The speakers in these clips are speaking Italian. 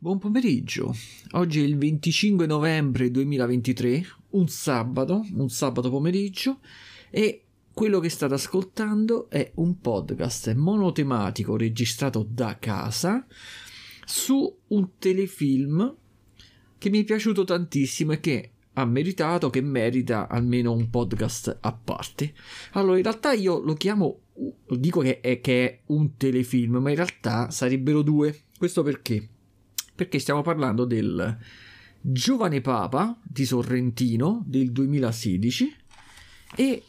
Buon pomeriggio, oggi è il 25 novembre 2023, un sabato, un sabato pomeriggio e quello che state ascoltando è un podcast monotematico registrato da casa su un telefilm che mi è piaciuto tantissimo e che ha meritato, che merita almeno un podcast a parte. Allora, in realtà io lo chiamo, dico che è, che è un telefilm, ma in realtà sarebbero due. Questo perché? Perché stiamo parlando del Giovane Papa di Sorrentino del 2016 e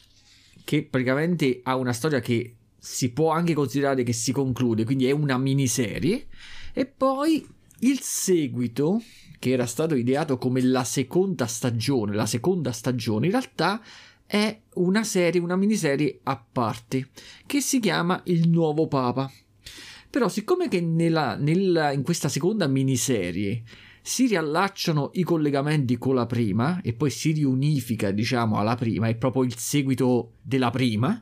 che praticamente ha una storia che si può anche considerare che si conclude, quindi è una miniserie. E poi il seguito che era stato ideato come la seconda stagione, la seconda stagione in realtà è una serie, una miniserie a parte che si chiama Il nuovo Papa però, siccome che nella, nella, in questa seconda miniserie si riallacciano i collegamenti con la prima e poi si riunifica, diciamo, alla prima, è proprio il seguito della prima,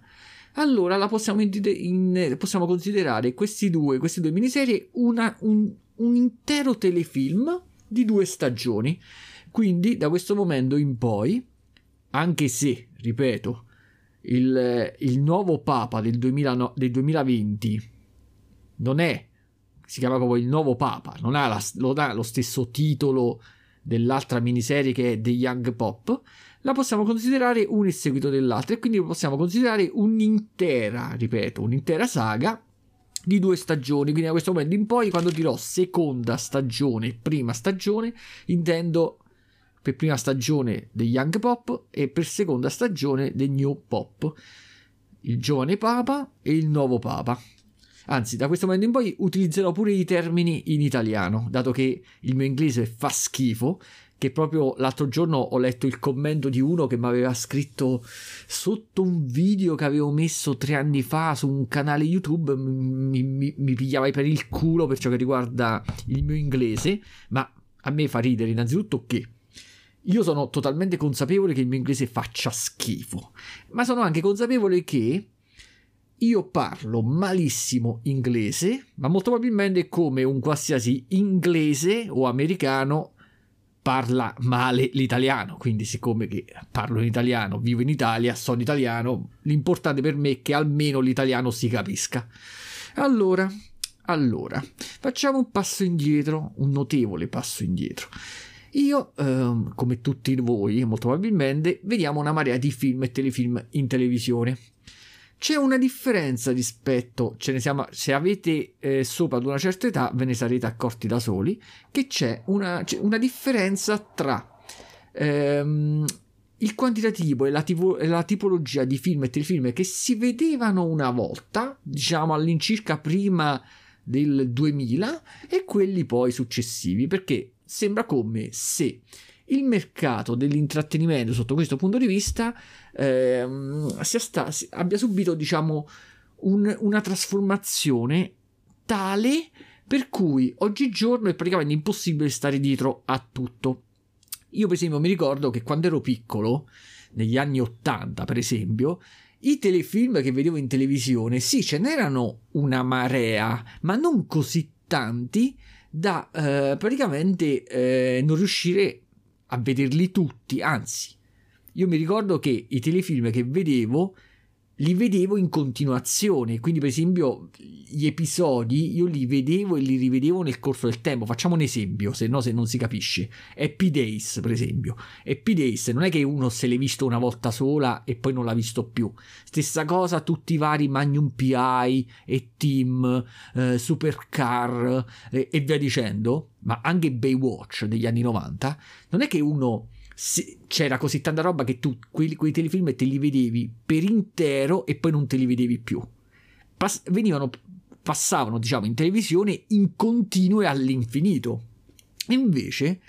allora la possiamo, in, in, possiamo considerare questi due, queste due miniserie una, un, un intero telefilm di due stagioni. Quindi, da questo momento in poi, anche se, ripeto, il, il nuovo Papa del, 2000, del 2020 non è, si chiama proprio il nuovo Papa, non ha, la, non ha lo stesso titolo dell'altra miniserie che è The Young Pop, la possiamo considerare in seguito dell'altro e quindi possiamo considerare un'intera, ripeto, un'intera saga di due stagioni. Quindi da questo momento in poi, quando dirò seconda stagione, prima stagione, intendo per prima stagione The Young Pop e per seconda stagione The New Pop. Il giovane Papa e il nuovo Papa. Anzi, da questo momento in poi utilizzerò pure i termini in italiano, dato che il mio inglese fa schifo. Che proprio l'altro giorno ho letto il commento di uno che mi aveva scritto sotto un video che avevo messo tre anni fa su un canale YouTube. Mi, mi, mi pigliava per il culo per ciò che riguarda il mio inglese. Ma a me fa ridere innanzitutto che io sono totalmente consapevole che il mio inglese faccia schifo, ma sono anche consapevole che io parlo malissimo inglese, ma molto probabilmente come un qualsiasi inglese o americano parla male l'italiano, quindi siccome che parlo in italiano, vivo in Italia, sono italiano, l'importante per me è che almeno l'italiano si capisca. Allora, allora, facciamo un passo indietro, un notevole passo indietro. Io, ehm, come tutti voi, molto probabilmente, vediamo una marea di film e telefilm in televisione. C'è una differenza rispetto, ce ne siamo, se avete eh, sopra ad una certa età ve ne sarete accorti da soli, che c'è una, c'è una differenza tra ehm, il quantitativo e la, tipo, e la, tipologia di film e telefilm che si vedevano una volta, diciamo all'incirca prima del 2000, e quelli poi successivi, perché sembra come se il mercato dell'intrattenimento sotto questo punto di vista ehm, sta, abbia subito diciamo un, una trasformazione tale per cui oggigiorno è praticamente impossibile stare dietro a tutto. Io per esempio mi ricordo che quando ero piccolo, negli anni 80 per esempio, i telefilm che vedevo in televisione, sì, ce n'erano una marea, ma non così tanti da eh, praticamente eh, non riuscire a vederli tutti, anzi, io mi ricordo che i telefilm che vedevo li vedevo in continuazione, quindi per esempio gli episodi io li vedevo e li rivedevo nel corso del tempo. Facciamo un esempio, se no se non si capisce. Happy Days, per esempio. Happy Days non è che uno se l'è visto una volta sola e poi non l'ha visto più. Stessa cosa tutti i vari Magnum PI e Team, eh, Supercar eh, e via dicendo, ma anche Baywatch degli anni 90, non è che uno c'era così tanta roba che tu quei, quei, telefilm te li vedevi per intero e poi non te li vedevi più. Pass- venivano, passavano, diciamo, in televisione in continuo e all'infinito. Invece,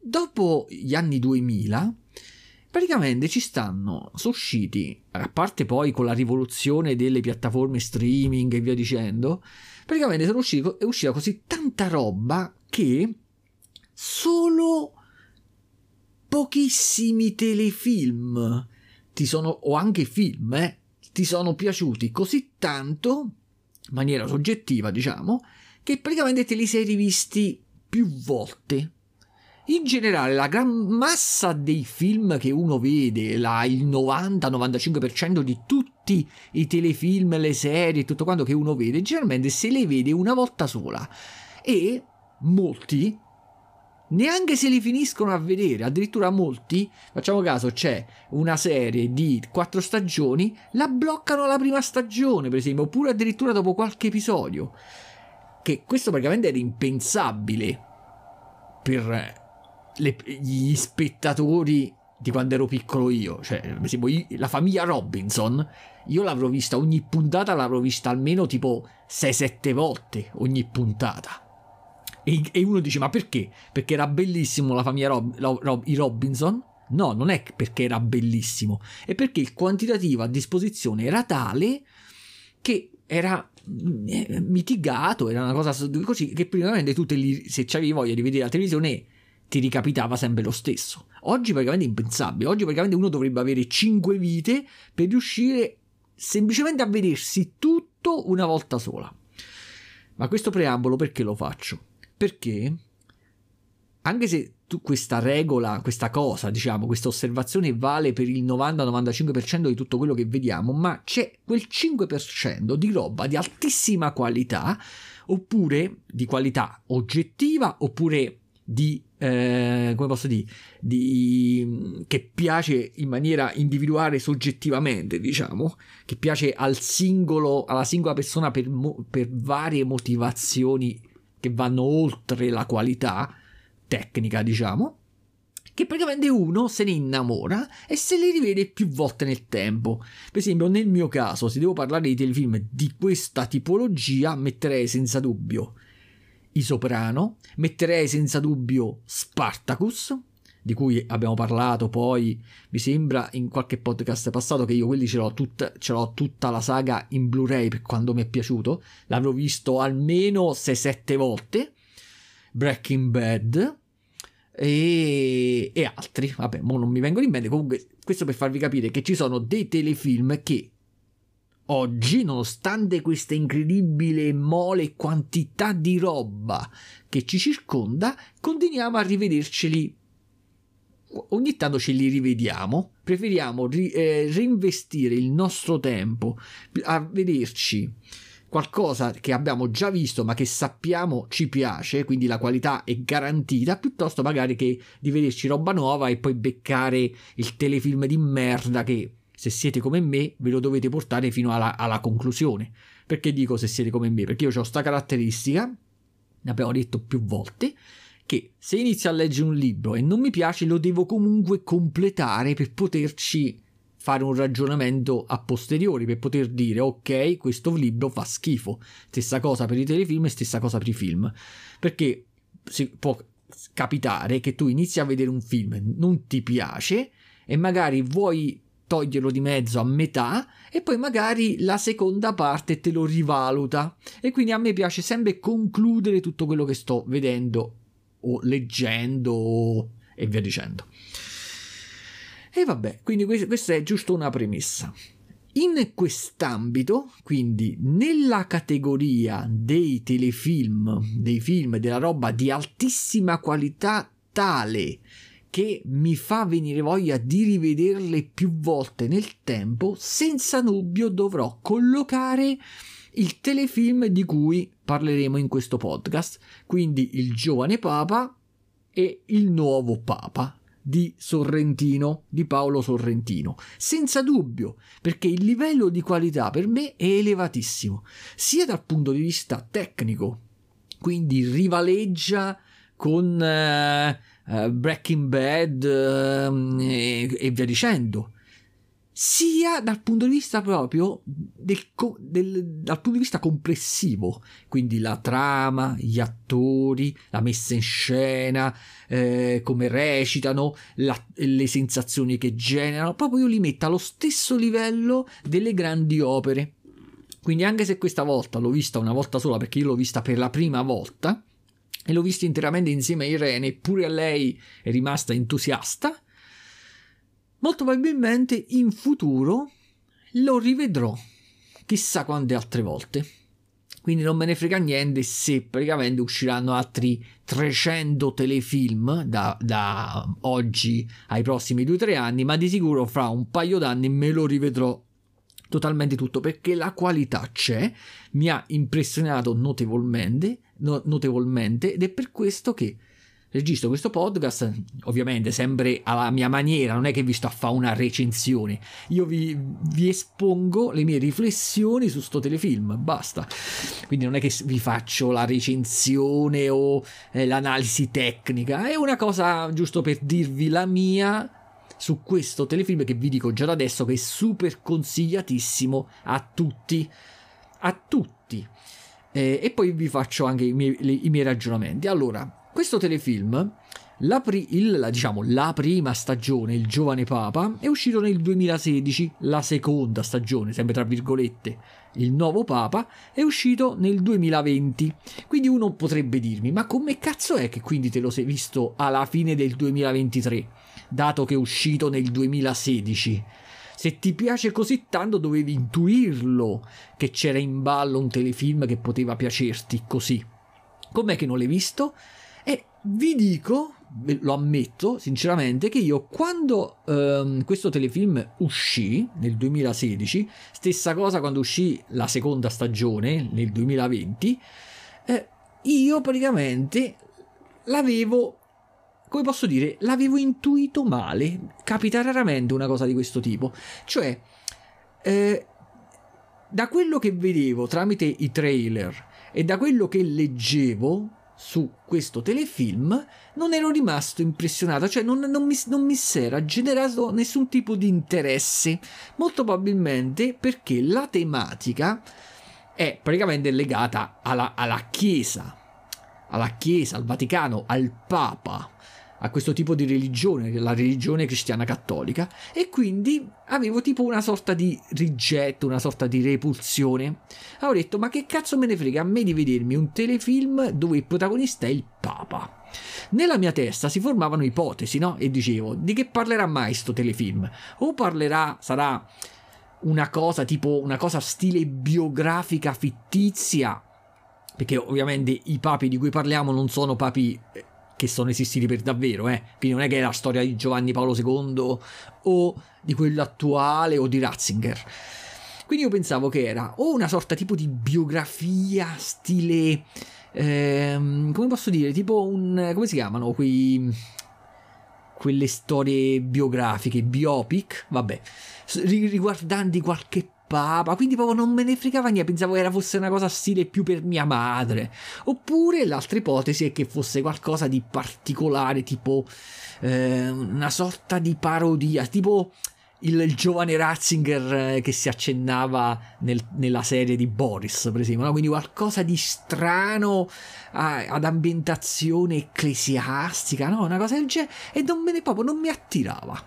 dopo gli anni 2000, praticamente ci stanno, sono usciti, a parte poi con la rivoluzione delle piattaforme streaming e via dicendo, praticamente sono usciti, è uscita così tanta roba che solo pochissimi telefilm ti sono, o anche film, eh, ti sono piaciuti così tanto, in maniera soggettiva diciamo, che praticamente te li sei rivisti più volte. In generale, la gran massa dei film che uno vede, la, il 90-95% di tutti i telefilm, le serie, tutto quanto che uno vede, generalmente se le vede una volta sola. E molti neanche se li finiscono a vedere. Addirittura molti, facciamo caso, c'è una serie di quattro stagioni, la bloccano alla prima stagione, per esempio, oppure addirittura dopo qualche episodio. Che questo praticamente era impensabile per le, gli spettatori di quando ero piccolo io. Cioè, per esempio, la famiglia Robinson, io l'avrò vista ogni puntata, l'avrò vista almeno tipo 6-7 volte ogni puntata. E, e, uno dice: Ma perché? Perché era bellissimo la famiglia Rob, Rob, i Robinson? No, non è perché era bellissimo, è perché il quantitativo a disposizione era tale che era eh, mitigato, era una cosa così che praticamente tu li, se avevi voglia di vedere la televisione ti ricapitava sempre lo stesso. Oggi praticamente è impensabile, oggi praticamente uno dovrebbe avere 5 vite per riuscire semplicemente a vedersi tutto una volta sola. Ma questo preambolo perché lo faccio? Perché anche se tu questa regola, questa cosa, diciamo, questa osservazione vale per il 90-95% di tutto quello che vediamo, ma c'è quel 5% di roba di altissima qualità, oppure di qualità oggettiva, oppure di eh, come posso dire di, che piace in maniera individuale soggettivamente diciamo che piace al singolo alla singola persona per, per varie motivazioni che vanno oltre la qualità tecnica diciamo che praticamente uno se ne innamora e se li rivede più volte nel tempo. Per esempio, nel mio caso, se devo parlare di telefilm di questa tipologia, metterei senza dubbio i Soprano, metterei senza dubbio Spartacus, di cui abbiamo parlato poi, mi sembra, in qualche podcast passato che io quelli ce l'ho, tutta, ce l'ho tutta la saga in Blu-ray per quando mi è piaciuto, l'avrò visto almeno 6-7 volte, Breaking Bad e, e altri, vabbè, non mi vengono in mente, comunque questo per farvi capire che ci sono dei telefilm che Oggi, nonostante questa incredibile mole quantità di roba che ci circonda, continuiamo a rivederceli. Ogni tanto ce li rivediamo, preferiamo ri- eh, reinvestire il nostro tempo a vederci qualcosa che abbiamo già visto ma che sappiamo ci piace, quindi la qualità è garantita, piuttosto magari che di vederci roba nuova e poi beccare il telefilm di merda che se siete come me, ve lo dovete portare fino alla, alla conclusione. Perché dico se siete come me? Perché io ho questa caratteristica, ne abbiamo detto più volte, che se inizio a leggere un libro e non mi piace, lo devo comunque completare per poterci fare un ragionamento a posteriori, per poter dire ok, questo libro fa schifo. Stessa cosa per i telefilm e stessa cosa per i film. Perché si può capitare che tu inizi a vedere un film, non ti piace e magari vuoi toglierlo di mezzo a metà e poi magari la seconda parte te lo rivaluta. E quindi a me piace sempre concludere tutto quello che sto vedendo o leggendo e via dicendo. E vabbè, quindi questa è giusto una premessa. In quest'ambito, quindi nella categoria dei telefilm, dei film, della roba di altissima qualità tale che mi fa venire voglia di rivederle più volte nel tempo, senza dubbio dovrò collocare il telefilm di cui parleremo in questo podcast, quindi il giovane Papa e il nuovo Papa di Sorrentino, di Paolo Sorrentino, senza dubbio, perché il livello di qualità per me è elevatissimo, sia dal punto di vista tecnico, quindi rivaleggia con eh, uh, Breaking Bad uh, e, e, via dicendo, sia dal punto di vista proprio del, del, dal punto di vista complessivo, quindi la trama, gli attori, la messa in scena, eh, come recitano, la, le sensazioni che generano, proprio io li metto allo stesso livello delle grandi opere. Quindi anche se questa volta l'ho vista una volta sola perché io l'ho vista per la prima volta, e l'ho visto interamente insieme a Irene, eppure a lei è rimasta entusiasta, molto probabilmente in futuro lo rivedrò chissà quante altre volte. Quindi non me ne frega niente se praticamente usciranno altri 300 telefilm da, da oggi ai prossimi 2-3 anni, ma di sicuro fra un paio d'anni me lo rivedrò totalmente tutto perché la qualità c'è, mi ha impressionato notevolmente, no, notevolmente ed è per questo che registro questo podcast, ovviamente sempre alla mia maniera, non è che vi sto a fare una recensione, io vi, vi espongo le mie riflessioni su sto telefilm, basta. Quindi non è che vi faccio la recensione o eh, l'analisi tecnica, è una cosa giusto per dirvi la mia su questo telefilm che vi dico già da adesso che è super consigliatissimo a tutti, a tutti. Eh, e poi vi faccio anche i miei, le, i miei ragionamenti. Allora, questo telefilm, la, pri- il, la, diciamo, la prima stagione, Il giovane papa, è uscito nel 2016, la seconda stagione, sempre tra virgolette, il nuovo papa, è uscito nel 2020. Quindi uno potrebbe dirmi, ma come cazzo è che quindi te lo sei visto alla fine del 2023, dato che è uscito nel 2016? Se ti piace così tanto dovevi intuirlo che c'era in ballo un telefilm che poteva piacerti così. Com'è che non l'hai visto? Vi dico, lo ammetto sinceramente, che io quando ehm, questo telefilm uscì nel 2016, stessa cosa quando uscì la seconda stagione nel 2020, eh, io praticamente l'avevo, come posso dire, l'avevo intuito male. Capita raramente una cosa di questo tipo. Cioè, eh, da quello che vedevo tramite i trailer e da quello che leggevo, su questo telefilm non ero rimasto impressionato, cioè non, non, mi, non mi si era generato nessun tipo di interesse, molto probabilmente perché la tematica è praticamente legata alla, alla Chiesa, alla Chiesa, al Vaticano, al Papa a questo tipo di religione, la religione cristiana cattolica, e quindi avevo tipo una sorta di rigetto, una sorta di repulsione. Avevo detto, ma che cazzo me ne frega a me di vedermi un telefilm dove il protagonista è il Papa? Nella mia testa si formavano ipotesi, no? E dicevo, di che parlerà mai sto telefilm? O parlerà, sarà una cosa tipo una cosa stile biografica fittizia perché ovviamente i papi di cui parliamo non sono papi eh, che sono esistiti per davvero, eh. Quindi non è che è la storia di Giovanni Paolo II o di quello attuale o di Ratzinger. Quindi io pensavo che era o una sorta tipo di biografia stile ehm, come posso dire, tipo un come si chiamano quei quelle storie biografiche, biopic, vabbè, riguardanti qualche papa, quindi proprio non me ne fregava niente, pensavo che fosse una cosa stile più per mia madre. Oppure l'altra ipotesi è che fosse qualcosa di particolare, tipo eh, una sorta di parodia, tipo il, il giovane Ratzinger eh, che si accennava nel, nella serie di Boris, per esempio, no? quindi qualcosa di strano a, ad ambientazione ecclesiastica, no? una cosa del genere, e non me ne proprio non mi attirava.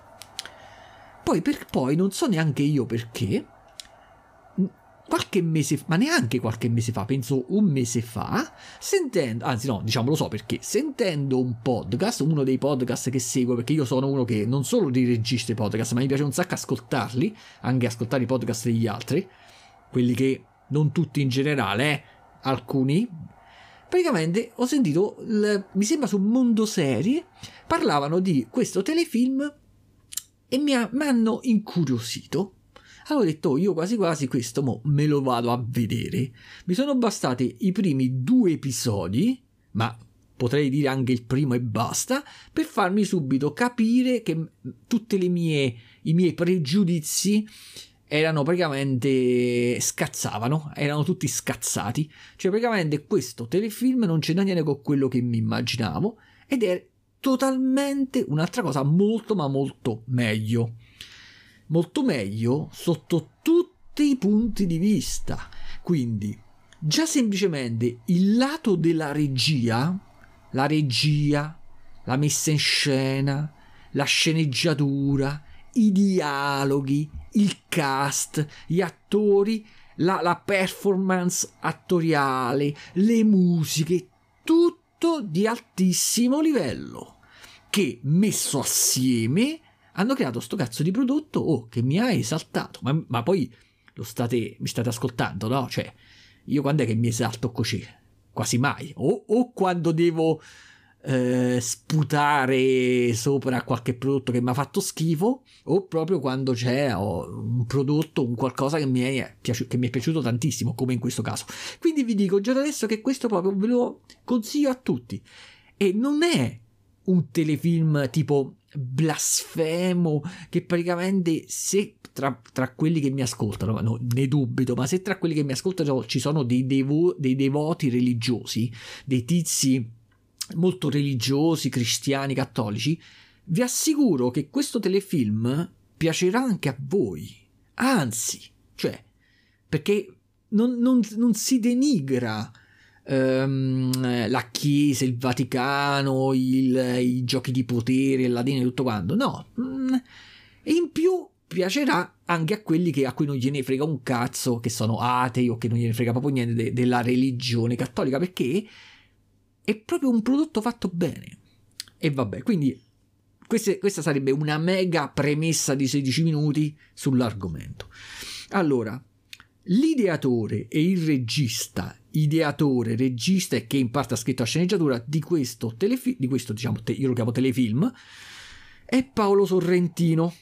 Poi per poi non so neanche io perché qualche mese fa, ma neanche qualche mese fa, penso un mese fa, sentendo, anzi no, diciamo lo so perché, sentendo un podcast, uno dei podcast che seguo, perché io sono uno che non solo li registra i podcast, ma mi piace un sacco ascoltarli, anche ascoltare i podcast degli altri, quelli che non tutti in generale, eh, alcuni. Praticamente ho sentito, il, mi sembra su Mondo Serie, parlavano di questo telefilm e mi, ha, mi hanno incuriosito allora ho detto, oh, io quasi quasi questo mo me lo vado a vedere. Mi sono bastati i primi due episodi, ma potrei dire anche il primo e basta, per farmi subito capire che tutti i miei pregiudizi erano praticamente scazzavano, erano tutti scazzati. Cioè praticamente questo telefilm non c'entra niente con quello che mi immaginavo ed è totalmente un'altra cosa molto ma molto meglio molto meglio sotto tutti i punti di vista. Quindi, già semplicemente il lato della regia, la regia, la messa in scena, la sceneggiatura, i dialoghi, il cast, gli attori, la, la performance attoriale, le musiche, tutto di altissimo livello, che messo assieme hanno creato sto cazzo di prodotto oh, che mi ha esaltato. Ma, ma poi lo state, mi state ascoltando, no? Cioè, io quando è che mi esalto così? Quasi mai. O, o quando devo eh, sputare sopra qualche prodotto che mi ha fatto schifo, o proprio quando c'è oh, un prodotto, un qualcosa che mi, è piaci- che mi è piaciuto tantissimo, come in questo caso. Quindi vi dico già da adesso che questo proprio ve lo consiglio a tutti. E non è un telefilm tipo blasfemo che praticamente se tra, tra, quelli che mi ascoltano, no, ne dubito, ma se tra quelli che mi ascoltano ci sono dei, devo, dei devoti religiosi, dei tizi molto religiosi, cristiani, cattolici, vi assicuro che questo telefilm piacerà anche a voi. Anzi, cioè, perché non, non, non si denigra ehm, la Chiesa, il Vaticano, il, i giochi di potere, la Ladino e tutto quanto. No. Mm, e in più piacerà anche a quelli che, a cui non gliene frega un cazzo, che sono atei o che non gliene frega proprio niente de, della religione cattolica, perché è proprio un prodotto fatto bene. E vabbè, quindi queste, questa sarebbe una mega premessa di 16 minuti sull'argomento. Allora, l'ideatore e il regista, ideatore, regista e che in parte ha scritto la sceneggiatura di questo telefilm, di questo diciamo, te, io lo chiamo telefilm, è Paolo Sorrentino.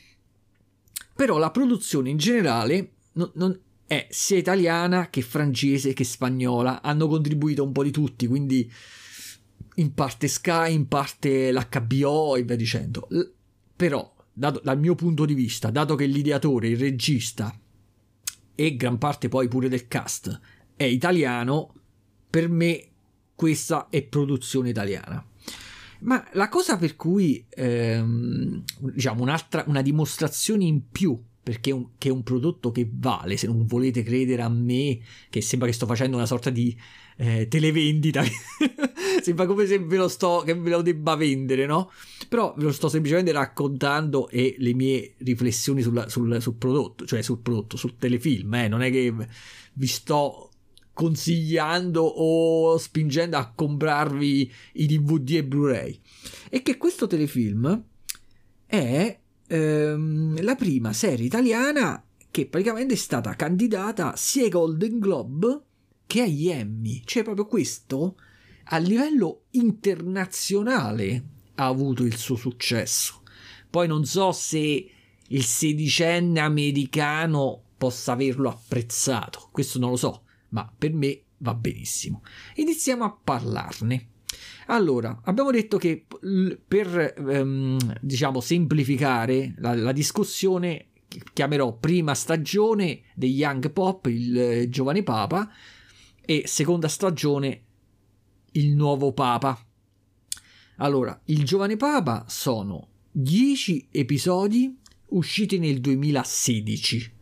Però la produzione in generale non, non è sia italiana che francese che spagnola, hanno contribuito un po' di tutti, quindi in parte Sky, in parte l'HBO e via dicendo. L- però, dato, dal mio punto di vista, dato che l'ideatore, il regista e gran parte poi pure del cast è italiano, per me questa è produzione italiana. Ma la cosa per cui, ehm, diciamo, un'altra, una dimostrazione in più perché un, è un prodotto che vale, se non volete credere a me, che sembra che sto facendo una sorta di eh, televendita, sembra come se ve lo sto, che ve lo debba vendere, no? Però ve lo sto semplicemente raccontando e le mie riflessioni sulla, sul, sul, prodotto, cioè sul prodotto, sul telefilm, eh? non è che vi sto consigliando o spingendo a comprarvi i DVD e Blu-ray. E che questo telefilm è ehm, la prima serie italiana che praticamente è stata candidata sia ai Golden Globe che agli Emmy. Cioè proprio questo a livello internazionale ha avuto il suo successo. Poi non so se il sedicenne americano possa averlo apprezzato, questo non lo so, ma per me va benissimo. Iniziamo a parlarne. Allora, abbiamo detto che per ehm, diciamo semplificare la, la, discussione chiamerò prima stagione dei Young Pop, il eh, giovane Papa, e seconda stagione il nuovo Papa. Allora, il giovane Papa sono 10 episodi usciti nel 2016.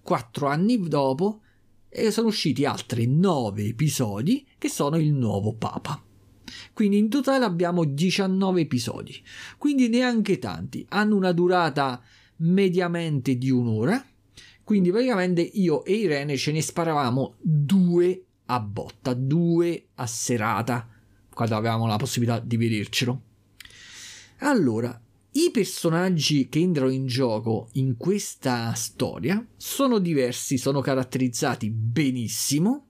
Quattro anni dopo e sono usciti altri 9 episodi che sono il nuovo Papa. Quindi in totale abbiamo 19 episodi, quindi neanche tanti, hanno una durata mediamente di un'ora, quindi praticamente io e Irene ce ne sparavamo due a botta, due a serata, quando avevamo la possibilità di vedercelo. Allora, i personaggi che entrano in gioco in questa storia sono diversi, sono caratterizzati benissimo,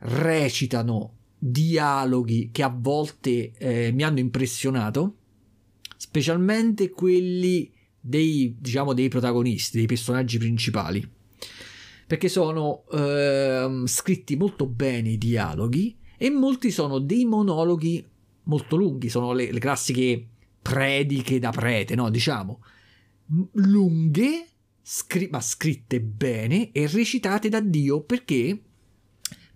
recitano dialoghi che a volte eh, mi hanno impressionato, specialmente quelli dei, diciamo, dei protagonisti, dei personaggi principali, perché sono eh, scritti molto bene i dialoghi e molti sono dei monologhi molto lunghi, sono le, le classiche prediche da prete, no? Diciamo, lunghe, scri- ma scritte bene e recitate da Dio perché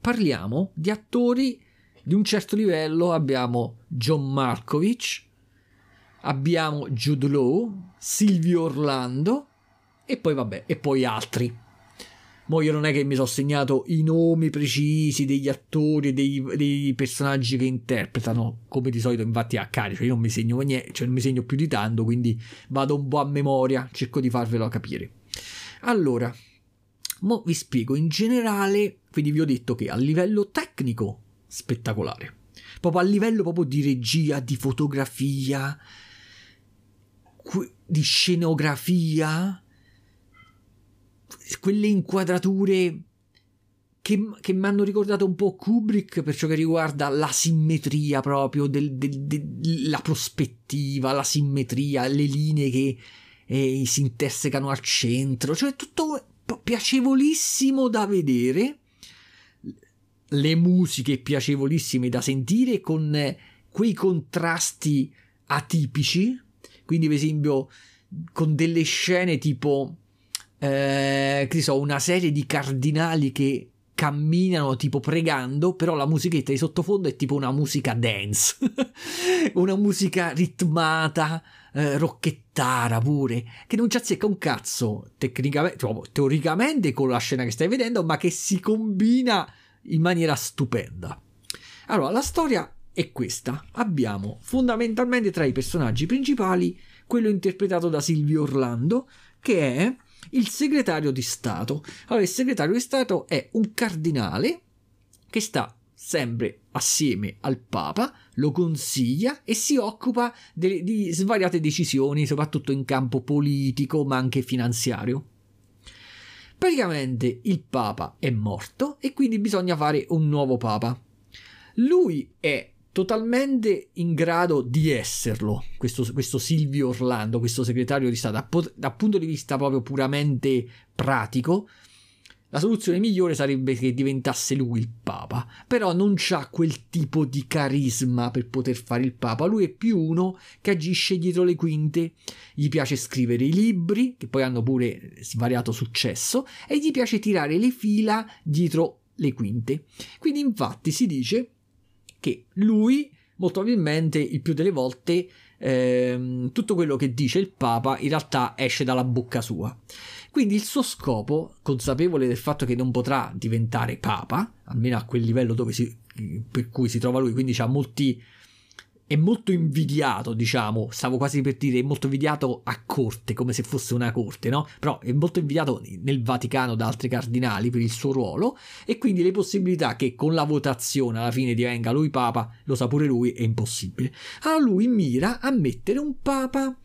parliamo di attori di un certo livello abbiamo John Markovic, abbiamo Jude Law, Silvio Orlando e poi vabbè, e poi altri. Mo io non è che mi sono segnato i nomi precisi degli attori, dei, dei personaggi che interpretano, come di solito infatti a carico, io non mi segno niente, cioè non mi segno più di tanto, quindi vado un po' a memoria, cerco di farvelo capire. Allora, mo vi spiego in generale, quindi vi ho detto che a livello tecnico spettacolare. Proprio a livello proprio di regia, di fotografia, di scenografia, quelle inquadrature che, che mi hanno ricordato un po' Kubrick per ciò che riguarda la simmetria proprio, del, del, del, la prospettiva, la simmetria, le linee che eh, si intersecano al centro, cioè tutto piacevolissimo da vedere, le musiche piacevolissime da sentire con quei contrasti atipici, quindi per esempio con delle scene tipo, eh, che so, una serie di cardinali che camminano tipo pregando, però la musichetta di sottofondo è tipo una musica dance, una musica ritmata, eh, rocchettara pure, che non ci azzecca un cazzo tecnicamente, cioè, teoricamente con la scena che stai vedendo, ma che si combina in maniera stupenda. Allora, la storia è questa. Abbiamo fondamentalmente tra i personaggi principali quello interpretato da Silvio Orlando, che è il segretario di Stato. Allora, il segretario di Stato è un cardinale che sta sempre assieme al Papa, lo consiglia e si occupa de- di svariate decisioni, soprattutto in campo politico, ma anche finanziario. Praticamente il Papa è morto e quindi bisogna fare un nuovo Papa. Lui è totalmente in grado di esserlo, questo, questo Silvio Orlando, questo segretario di Stato, dal punto di vista proprio puramente pratico, la soluzione migliore sarebbe che diventasse lui il Papa, però non ha quel tipo di carisma per poter fare il Papa, lui è più uno che agisce dietro le quinte, gli piace scrivere i libri, che poi hanno pure svariato successo, e gli piace tirare le fila dietro le quinte. Quindi infatti si dice che lui, molto probabilmente, il più delle volte, ehm, tutto quello che dice il Papa in realtà esce dalla bocca sua. Quindi il suo scopo, consapevole del fatto che non potrà diventare Papa, almeno a quel livello si, per cui si trova lui, quindi ha molti è molto invidiato, diciamo, stavo quasi per dire, è molto invidiato a corte, come se fosse una corte, no? Però è molto invidiato nel Vaticano da altri cardinali per il suo ruolo e quindi le possibilità che con la votazione alla fine divenga lui papa, lo sa pure lui, è impossibile. Allora lui mira a mettere un papa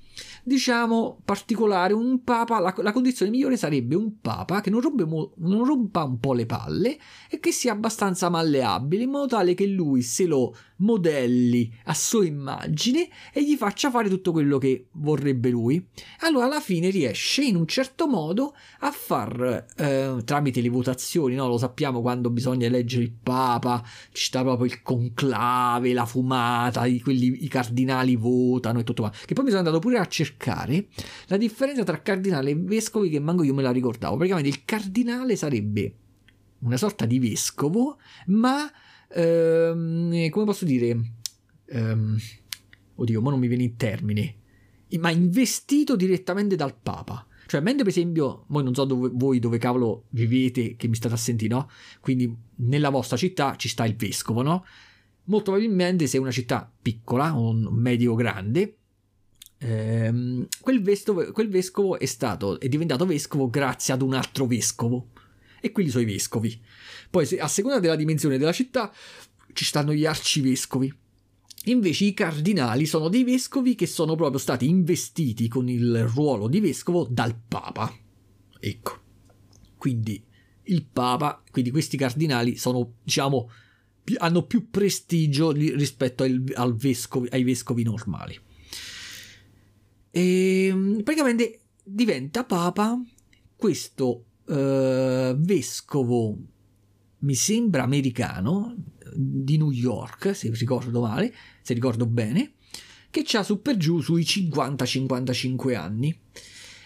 diciamo, particolare, un papa, la, la, condizione migliore sarebbe un papa che non, rompe non rompa un po' le palle e che sia abbastanza malleabile, in modo tale che lui se lo modelli a sua immagine e gli faccia fare tutto quello che vorrebbe lui. Allora alla fine riesce in un certo modo a far, eh, tramite le votazioni, no? lo sappiamo quando bisogna eleggere il papa, ci sta proprio il conclave, la fumata, i, quelli, i cardinali votano e tutto quanto, che poi mi sono andato pure a cercare la differenza tra cardinale e vescovi che manco io me la ricordavo. Praticamente il cardinale sarebbe una sorta di vescovo, ma ehm, come posso dire? Ehm, oddio, ma non mi viene in termine. Ma investito direttamente dal Papa. Cioè, mentre per esempio, voi non so dove, voi dove cavolo vivete, che mi state a sentire, no? Quindi nella vostra città ci sta il vescovo, no? Molto probabilmente se è una città piccola o medio grande, ehm, quel, vescovo, quel vescovo è stato, è diventato vescovo grazie ad un altro vescovo. E quelli sono i vescovi. Poi, a seconda della dimensione della città, ci stanno gli arcivescovi. Invece i cardinali sono dei vescovi che sono proprio stati investiti con il ruolo di vescovo dal Papa. Ecco. Quindi il Papa, quindi questi cardinali sono, diciamo, hanno più prestigio rispetto al, vescovi, ai vescovi normali. E ehm, praticamente diventa papa questo uh, vescovo, mi sembra americano, di New York, se ricordo male, se ricordo bene, che ha su per giù sui 50-55 anni.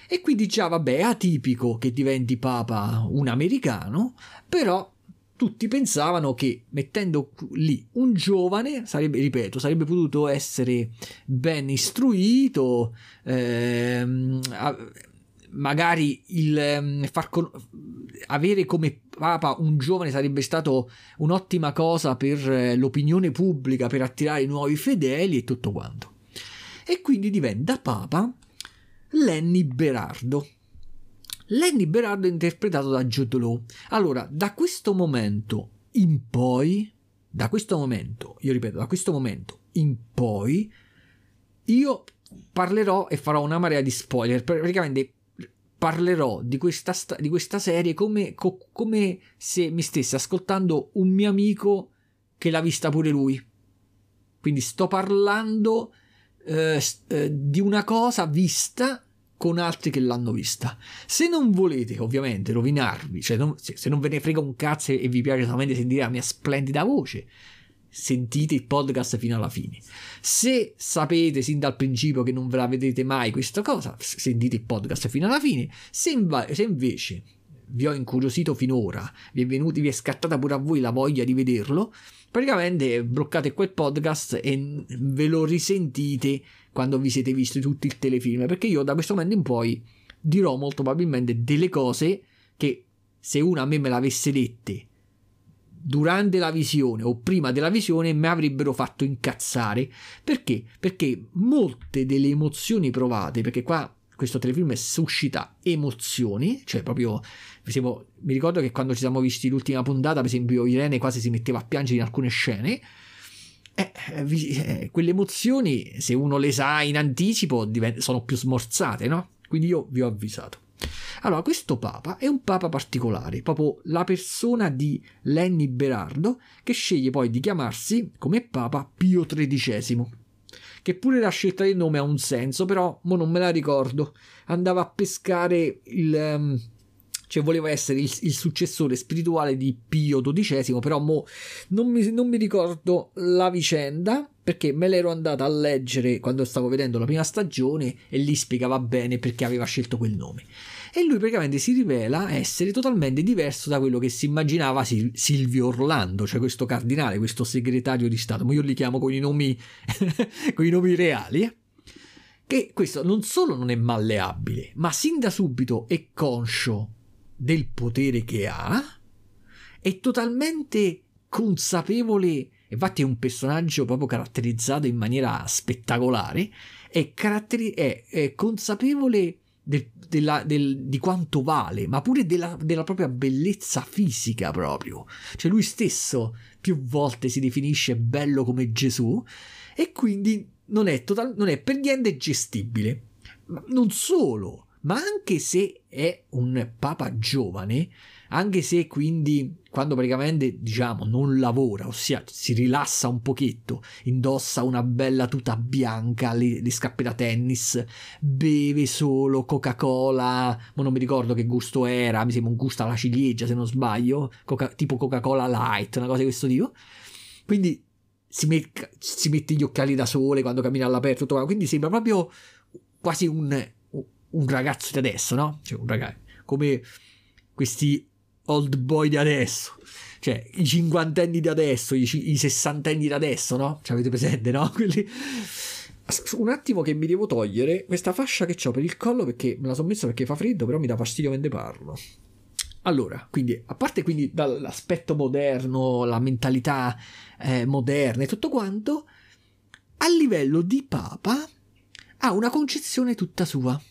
E quindi già vabbè, è atipico che diventi papa un americano, però tutti pensavano che mettendo lì un giovane, sarebbe, ripeto, sarebbe potuto essere ben istruito, ehm, magari il ehm, far con- avere come papa un giovane sarebbe stato un'ottima cosa per eh, l'opinione pubblica, per attirare nuovi fedeli e tutto quanto. E quindi diventa papa Lenny Berardo Lenny Berardo interpretato da Jude Law. Allora, da questo momento in poi, da questo momento, io ripeto, da questo momento in poi, io parlerò e farò una marea di spoiler. Praticamente parlerò di questa, di questa serie come, co- come se mi stesse ascoltando un mio amico che l'ha vista pure lui. Quindi sto parlando eh, eh, di una cosa vista con altri che l'hanno vista. Se non volete ovviamente rovinarvi, cioè non, se, se, non ve ne frega un cazzo e vi piace solamente sentire la mia splendida voce, sentite il podcast fino alla fine. Se sapete sin dal principio che non ve la vedrete mai questa cosa, sentite il podcast fino alla fine. Se, inv- se invece vi ho incuriosito finora, vi è, venuti, vi è scattata pure a voi la voglia di vederlo, praticamente bloccate quel podcast e ve lo risentite quando vi siete visti tutti il telefilm, perché io da questo momento in poi dirò molto probabilmente delle cose che se una a me me l'avesse dette durante la visione o prima della visione mi avrebbero fatto incazzare. Perché? Perché molte delle emozioni provate, perché qua questo telefilm suscita emozioni, cioè proprio esempio, mi ricordo che quando ci siamo visti l'ultima puntata, per esempio Irene quasi si metteva a piangere in alcune scene. Eh, eh, quelle emozioni, se uno le sa in anticipo, sono più smorzate, no? Quindi io vi ho avvisato. Allora, questo papa è un papa particolare, proprio la persona di Lenny Berardo, che sceglie poi di chiamarsi come papa Pio XIII. Che pure la scelta del nome ha un senso, però mo non me la ricordo. Andava a pescare il. Um, cioè voleva essere il, il, successore spirituale di Pio XII, però mo non mi, non mi ricordo la vicenda perché me l'ero andata a leggere quando stavo vedendo la prima stagione e lì spiegava bene perché aveva scelto quel nome e lui praticamente si rivela essere totalmente diverso da quello che si immaginava Sil- Silvio Orlando, cioè questo cardinale, questo segretario di Stato, ma io li chiamo con i nomi, con i nomi reali, che questo non solo non è malleabile, ma sin da subito è conscio del potere che ha, è totalmente consapevole, infatti è un personaggio proprio caratterizzato in maniera spettacolare, è, caratteri- è, è consapevole del, della, del, di quanto vale, ma pure della, della, propria bellezza fisica proprio. Cioè lui stesso più volte si definisce bello come Gesù e quindi non è, total, non è per niente gestibile. Ma non solo, ma anche se è un papa giovane, anche se quindi quando praticamente diciamo non lavora, ossia si rilassa un pochetto, indossa una bella tuta bianca, le, le scarpe da tennis, beve solo Coca-Cola, ma non mi ricordo che gusto era, mi sembra un gusto alla ciliegia se non sbaglio, Coca, tipo Coca-Cola light, una cosa di questo tipo. Quindi si, met, si mette gli occhiali da sole quando cammina all'aperto, tutto, quindi sembra proprio quasi un, un ragazzo di adesso, no? Cioè un ragazzo, come questi old boy di adesso. Cioè, i cinquantenni di adesso, i, i sessantenni di adesso, no? Ci avete presente, no? Quelli... Un attimo che mi devo togliere questa fascia che ho per il collo perché me la sono messa perché fa freddo, però mi dà fastidio mentre parlo. Allora, quindi, a parte quindi dall'aspetto moderno, la mentalità eh, moderna e tutto quanto, a livello di papa ha una concezione tutta sua.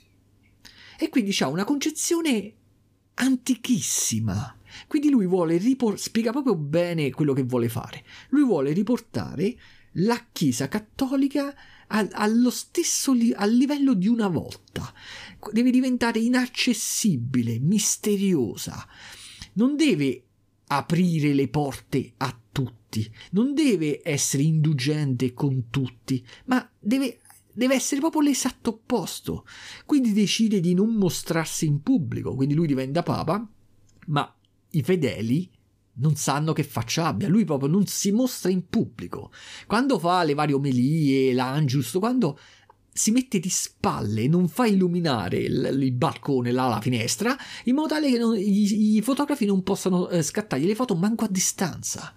E quindi ha una concezione antichissima. Quindi lui vuole riportare, spiega proprio bene quello che vuole fare. Lui vuole riportare la Chiesa cattolica a, allo stesso li, al livello di una volta. Deve diventare inaccessibile, misteriosa. Non deve aprire le porte a tutti, non deve essere indulgente con tutti, ma deve deve essere proprio l'esatto opposto. Quindi decide di non mostrarsi in pubblico, quindi lui diventa papa, ma i fedeli non sanno che faccia abbia, lui proprio non si mostra in pubblico. Quando fa le varie omelie, l'angius, quando si mette di spalle, non fa illuminare il, il balcone, là, la finestra, in modo tale che non, i, i, fotografi non possano eh, scattargli le foto manco a distanza.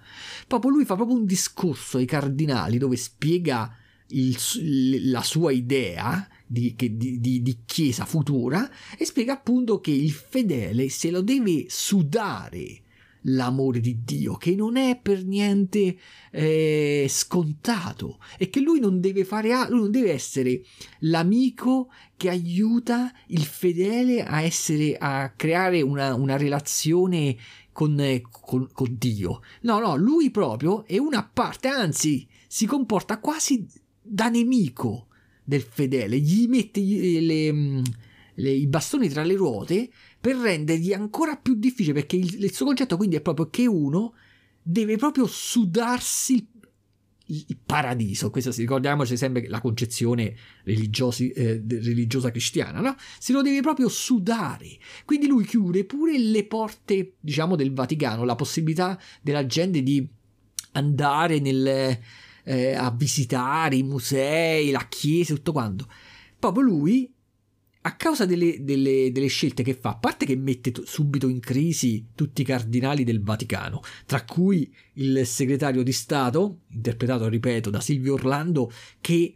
Proprio lui fa proprio un discorso ai cardinali dove spiega il, la sua idea di, di, di, di, chiesa futura e spiega appunto che il fedele se lo deve sudare l'amore di Dio, che non è per niente eh, scontato e che lui non deve fare altro, lui non deve essere l'amico che aiuta il fedele a essere, a creare una, una relazione con, con, con Dio. No, no, lui proprio è una parte, anzi si comporta quasi da nemico del fedele, gli mette le, mm, le, i bastoni tra le ruote per rendergli ancora più difficile perché il, il suo concetto quindi è proprio che uno deve proprio sudarsi il il paradiso, questo ricordiamoci sempre la concezione eh, religiosa cristiana, no? Se lo deve proprio sudare. Quindi lui chiude pure le porte, diciamo, del Vaticano, la possibilità della gente di andare nel, eh, a visitare i musei, la chiesa, tutto quanto. Proprio lui a causa delle, delle, delle, scelte che fa, a parte che mette t- subito in crisi tutti i cardinali del Vaticano, tra cui il segretario di Stato, interpretato, ripeto, da Silvio Orlando, che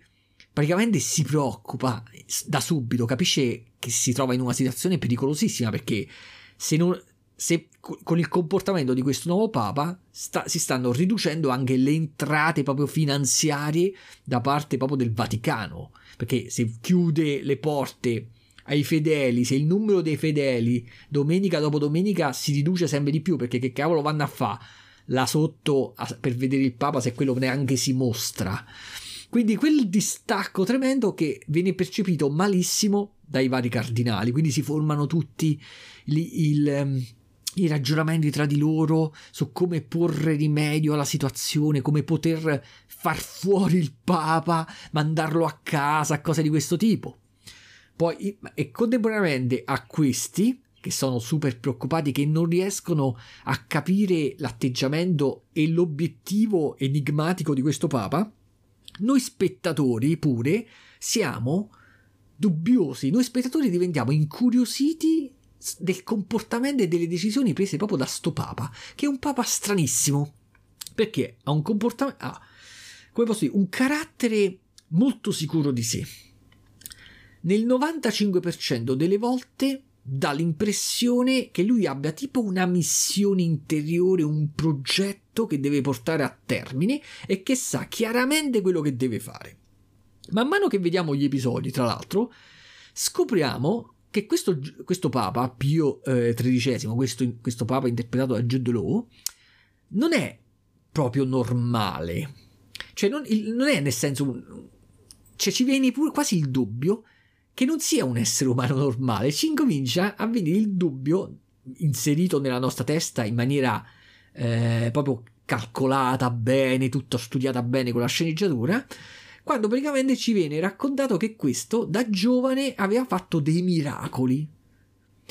praticamente si preoccupa da subito, capisce che si trova in una situazione pericolosissima perché se, non, se con il comportamento di questo nuovo Papa sta, si stanno riducendo anche le entrate proprio finanziarie da parte proprio del Vaticano, perché se chiude le porte ai fedeli, se il numero dei fedeli domenica dopo domenica si riduce sempre di più, perché che cavolo vanno a fare là sotto per vedere il Papa se quello neanche si mostra? Quindi quel distacco tremendo che viene percepito malissimo dai vari cardinali, quindi si formano tutti il, il, ehm, i ragionamenti tra di loro su come porre rimedio alla situazione, come poter far fuori il Papa, mandarlo a casa, cose di questo tipo. Poi, e contemporaneamente a questi, che sono super preoccupati, che non riescono a capire l'atteggiamento e l'obiettivo enigmatico di questo Papa, noi spettatori pure siamo dubbiosi, noi spettatori diventiamo incuriositi del comportamento e delle decisioni prese proprio da sto Papa, che è un Papa stranissimo, perché ha un comportamento, ha, come posso dire, un carattere molto sicuro di sé nel 95% delle volte dà l'impressione che lui abbia tipo una missione interiore, un progetto che deve portare a termine e che sa chiaramente quello che deve fare. Man mano che vediamo gli episodi, tra l'altro, scopriamo che questo, questo Papa, Pio eh, XIII, questo, questo Papa interpretato da Jude Law, non è proprio normale. Cioè, non, il, non è nel senso... Cioè, ci viene pure quasi il dubbio che non sia un essere umano normale, ci incomincia a venire il dubbio inserito nella nostra testa in maniera eh, proprio calcolata bene, tutta studiata bene con la sceneggiatura, quando praticamente ci viene raccontato che questo da giovane aveva fatto dei miracoli.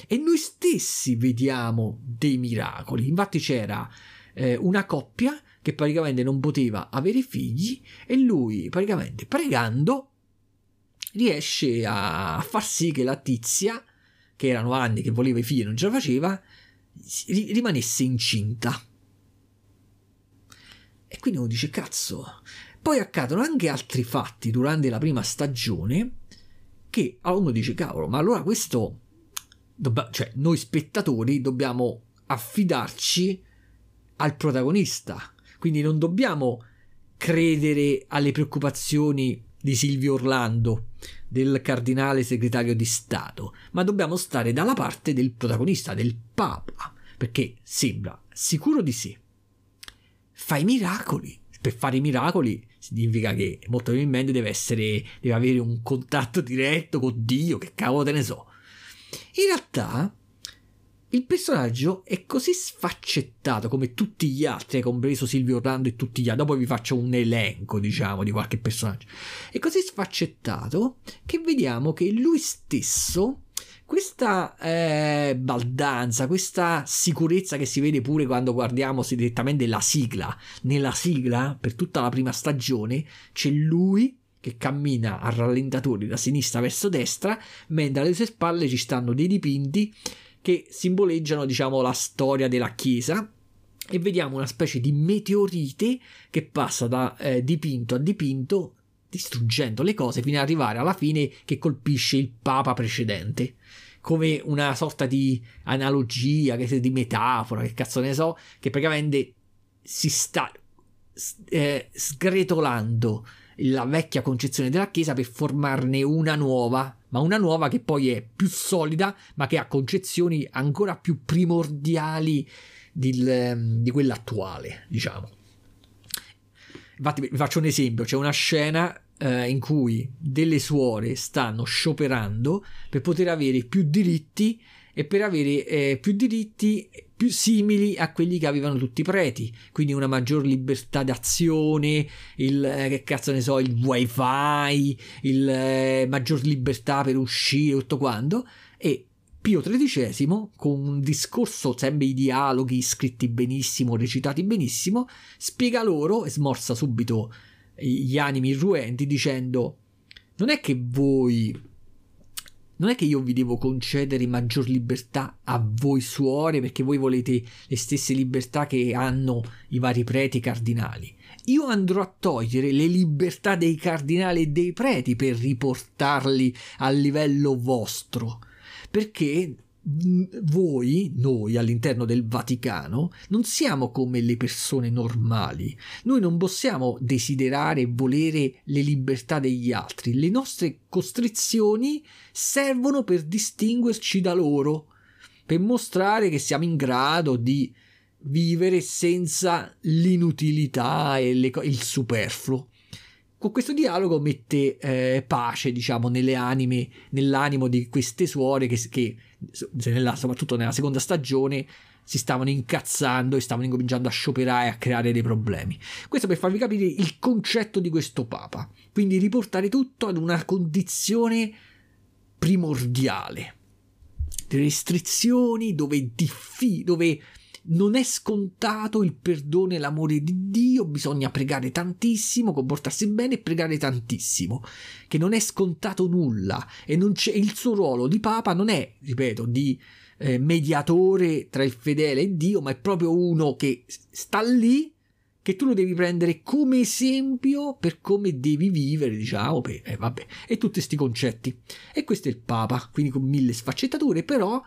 E noi stessi vediamo dei miracoli. Infatti c'era eh, una coppia che praticamente non poteva avere figli e lui praticamente pregando riesce a far sì che la tizia, che erano anni che voleva i figli e non ce la faceva, rimanesse incinta. E quindi uno dice, cazzo. Poi accadono anche altri fatti durante la prima stagione che a uno dice, cavolo, ma allora questo... Dobba- cioè, noi spettatori dobbiamo affidarci al protagonista. Quindi non dobbiamo credere alle preoccupazioni di Silvio Orlando, del cardinale segretario di Stato, ma dobbiamo stare dalla parte del protagonista, del Papa, perché sembra sicuro di sé. Fa i miracoli. Per fare i miracoli significa che molto probabilmente deve essere, deve avere un contatto diretto con Dio, che cavolo te ne so. In realtà il personaggio è così sfaccettato come tutti gli altri, compreso Silvio Orlando e tutti gli altri. Dopo vi faccio un elenco, diciamo, di qualche personaggio. È così sfaccettato che vediamo che lui stesso, questa eh, baldanza, questa sicurezza che si vede pure quando guardiamo direttamente la sigla. Nella sigla, per tutta la prima stagione, c'è lui che cammina a rallentatori da sinistra verso destra, mentre alle sue spalle ci stanno dei dipinti che simboleggiano, diciamo, la storia della Chiesa. E vediamo una specie di meteorite che passa da eh, dipinto a dipinto, distruggendo le cose fino ad arrivare alla fine che colpisce il Papa precedente. Come una sorta di analogia, di metafora, che cazzo ne so, che praticamente si sta eh, sgretolando la vecchia concezione della Chiesa per formarne una nuova, ma una nuova che poi è più solida, ma che ha concezioni ancora più primordiali di, di quella attuale, diciamo. Infatti, vi faccio un esempio: c'è una scena eh, in cui delle suore stanno scioperando per poter avere più diritti e per avere eh, più diritti più simili a quelli che avevano tutti i preti, quindi una maggior libertà d'azione, il eh, che cazzo ne so, il wifi, il eh, maggior libertà per uscire, tutto quanto, Pio XIII, con un discorso, sempre i dialoghi scritti benissimo, recitati benissimo, spiega loro e smorza subito gli animi irruenti dicendo non è che voi non è che io vi devo concedere maggior libertà a voi suore perché voi volete le stesse libertà che hanno i vari preti cardinali. Io andrò a togliere le libertà dei cardinali e dei preti per riportarli al livello vostro perché voi, noi all'interno del Vaticano, non siamo come le persone normali. Noi non possiamo desiderare e volere le libertà degli altri. Le nostre costrizioni servono per distinguerci da loro, per mostrare che siamo in grado di vivere senza l'inutilità e le, il superfluo con questo dialogo mette eh, pace, diciamo, nelle anime, nell'animo di queste suore che, che nella, soprattutto nella seconda stagione si stavano incazzando e stavano incominciando a scioperare e a creare dei problemi. Questo per farvi capire il concetto di questo Papa. Quindi riportare tutto ad una condizione primordiale. Restrizioni dove, diffi- dove non è scontato il perdono e l'amore di Dio, bisogna pregare tantissimo, comportarsi bene e pregare tantissimo, che non è scontato nulla e il suo ruolo di Papa non è, ripeto, di eh, mediatore tra il fedele e Dio, ma è proprio uno che sta lì che tu lo devi prendere come esempio per come devi vivere, diciamo, per, eh, vabbè, e tutti questi concetti. E questo è il Papa, quindi con mille sfaccettature, però